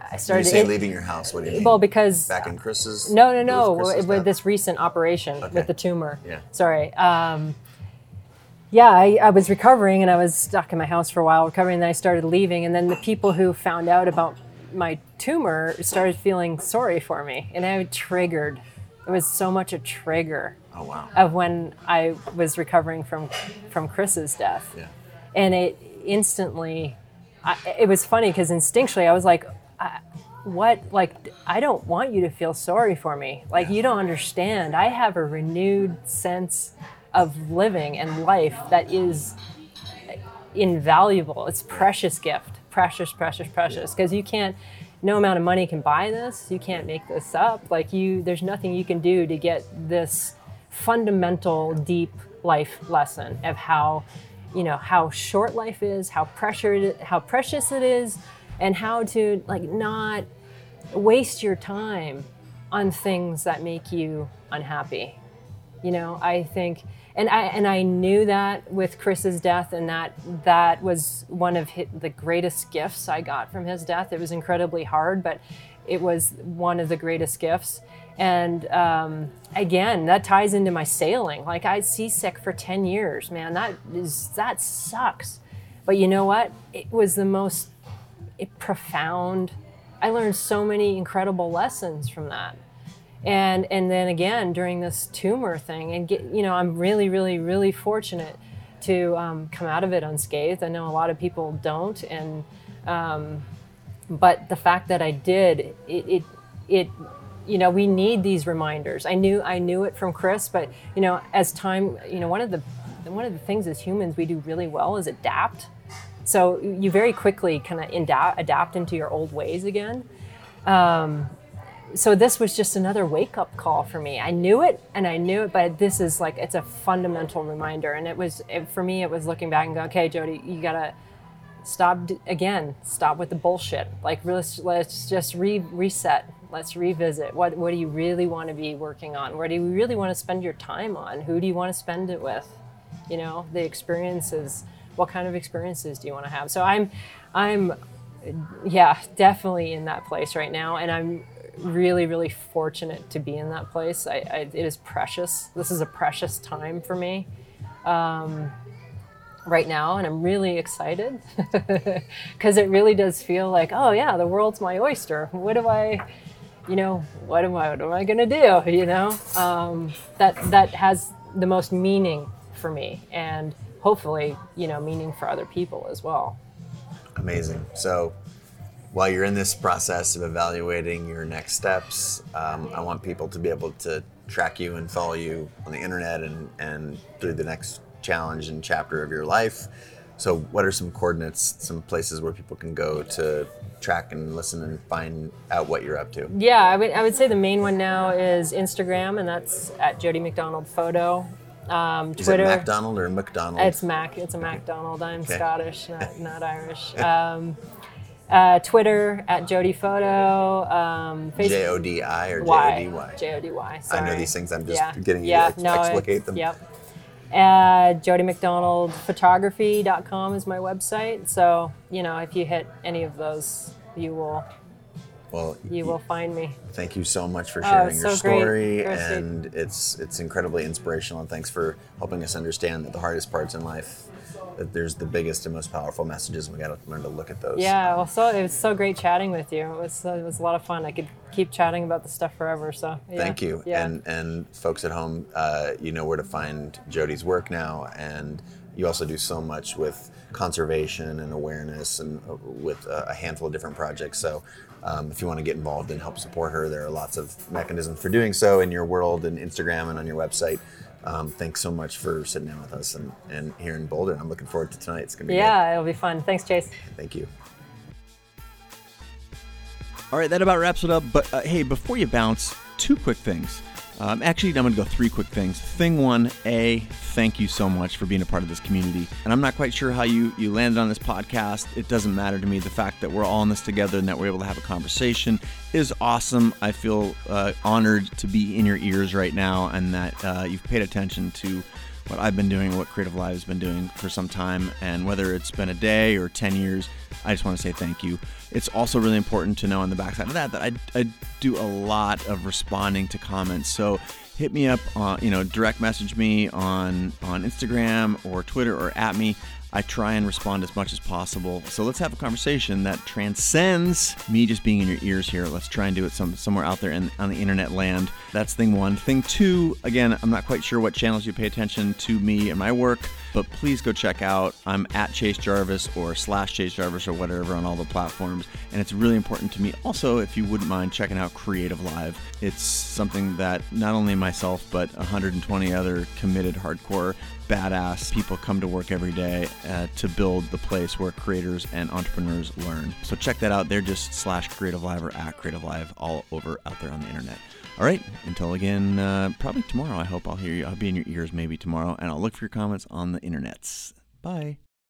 [SPEAKER 2] I
[SPEAKER 1] When you
[SPEAKER 2] started
[SPEAKER 1] say
[SPEAKER 2] in-
[SPEAKER 1] leaving your house, what do you mean?
[SPEAKER 2] well because
[SPEAKER 1] back in Chris's.
[SPEAKER 2] no, no, no,
[SPEAKER 1] Chris's
[SPEAKER 2] with, with this recent operation
[SPEAKER 1] Okay.
[SPEAKER 2] with the tumor.
[SPEAKER 1] Yeah.
[SPEAKER 2] Sorry. Um, yeah, I, I was recovering and I was stuck in my house for a while recovering. And then I started leaving, and then the people who found out about my tumor started feeling sorry for me, and I triggered. It was so much a trigger
[SPEAKER 1] Oh wow.
[SPEAKER 2] of when I was recovering from from Chris's death
[SPEAKER 1] Yeah.
[SPEAKER 2] and it instantly I, it was funny because instinctually i was like I, what like i don't want you to feel sorry for me like you don't understand i have a renewed sense of living and life that is invaluable. It's precious gift. Precious precious precious. Because you can't no amount of money can buy this. You can't make this up. Like you there's nothing you can do to get this fundamental deep life lesson of how you know how short life is how pressured, how precious it is and how to like not waste your time on things that make you unhappy. You know i think and i and i knew that with chris's death and that that was one of hi the greatest gifts i got from his death. It was incredibly hard but it was one of the greatest gifts. And um, again that ties into my sailing. Like i seasick for 10 years man. That is that sucks. But you know what? It was the most profound i learned so many incredible lessons from that and and then again during this tumor thing and get you know i'm really really really fortunate to um, come out of it unscathed. I know a lot of people don't and um, but the fact that i did it it, it you know we need these reminders. I knew i knew it from chris but you know as time you know one of the one of the things as humans we do really well is adapt. So you very quickly kind of adapt, into your old ways again so this was just another wake up call for me. I knew it and I knew it, but this is like it's a fundamental reminder. And it was it, for me, it was looking back and go, okay, Jody, you gotta stop again. Stop with the bullshit. Like let's let's just re- reset. Let's revisit. What what do you really want to be working on? Where do you really want to spend your time on? Who do you want to spend it with? You know, the experiences. What kind of experiences do you want to have? So I'm I'm yeah, definitely in that place right now, and I'm really, really fortunate to be in that place. I, I, it is precious. This is a precious time for me um, right now, and I'm really excited (laughs) because it really does feel like, oh yeah, the world's my oyster. What do I, you know, what am I, what am I gonna do? You know, um, that that has the most meaning for me, and hopefully, you know, meaning for other people as well.
[SPEAKER 1] Amazing. So, while you're in this process of evaluating your next steps, um, I want people to be able to track you and follow you on the internet and, and through the next challenge and chapter of your life. So, what are some coordinates, some places where people can go to track and listen and find out what you're up to?
[SPEAKER 2] Yeah, I would, I would say the main one now is Instagram, and that's at Jody MacDonald Photo. Um,
[SPEAKER 1] Is
[SPEAKER 2] Twitter.
[SPEAKER 1] it MacDonald or McDonald?
[SPEAKER 2] It's Mac. It's a MacDonald. I'm
[SPEAKER 1] Okay.
[SPEAKER 2] Scottish, not, not Irish. (laughs) Um, uh, Twitter at Jody Photo. Um,
[SPEAKER 1] J. O D I or J O. D Y?
[SPEAKER 2] J O D Y.
[SPEAKER 1] I know these things. I'm just
[SPEAKER 2] Yeah.
[SPEAKER 1] getting you
[SPEAKER 2] yeah,
[SPEAKER 1] to ex-
[SPEAKER 2] no,
[SPEAKER 1] explicate them.
[SPEAKER 2] Yep. Uh, Jody MacDonald Photography.com is my website. So you know, if you hit any of those, you will
[SPEAKER 1] Well,
[SPEAKER 2] you will find me.
[SPEAKER 1] thank you so much for
[SPEAKER 2] Oh,
[SPEAKER 1] sharing
[SPEAKER 2] it's
[SPEAKER 1] your
[SPEAKER 2] so
[SPEAKER 1] story and it's it's incredibly inspirational and thanks for helping us understand that the hardest parts in life that there's the biggest and most powerful messages and we got to learn to look at those
[SPEAKER 2] Yeah, well, so it was so great chatting with you. It was it was a lot of fun. I could keep chatting about the stuff forever. So yeah.
[SPEAKER 1] thank you
[SPEAKER 2] Yeah.
[SPEAKER 1] and and folks at home uh, you know where to find jody's work now and you also do so much with conservation and awareness and uh, with a, a handful of different projects so um, if you want to get involved and help support her there are lots of mechanisms for doing so in your world and instagram and on your website
[SPEAKER 3] Um, thanks so much for sitting down with us and, and here in Boulder. I'm looking forward to tonight. It's gonna be
[SPEAKER 2] Yeah, it'll be fun. Thanks, Chase.
[SPEAKER 3] Thank you.
[SPEAKER 1] All right, that about wraps it up. But uh, hey, before you bounce, two quick things. Um, actually, I'm going to go three quick things. Thing one, A, thank you so much for being a part of this community. And I'm not quite sure how you, you landed on this podcast. It doesn't matter to me. The fact that we're all in this together and that we're able to have a conversation is awesome. I feel uh, honored to be in your ears right now and that uh, you've paid attention to what I've been doing, what CreativeLive has been doing for some time, and whether it's been a day or 10 years, I just want to say thank you. It's also really important to know on the backside of that that I, I do a lot of responding to comments. So hit me up, uh, you know, direct message me on on Instagram or Twitter or at me. I try and respond as much as possible. So let's have a conversation that transcends me just being in your ears here. Let's try and do it some somewhere out there in, on the internet land. That's thing one. Thing two, again, I'm not quite sure what channels you pay attention to me and my work, but please go check out. I'm at Chase Jarvis or slash Chase Jarvis or whatever on all the platforms. And it's really important to me also if you wouldn't mind checking out CreativeLive. It's something that not only myself, but 120 other committed hardcore badass people come to work every day uh, to build the place where creators and entrepreneurs learn. So check that out. They're just slash CreativeLive or at CreativeLive all over out there on the internet. All right. Until again, uh, probably tomorrow. I hope I'll hear you. I'll be in your ears maybe tomorrow, and I'll look for your comments on the internets. Bye.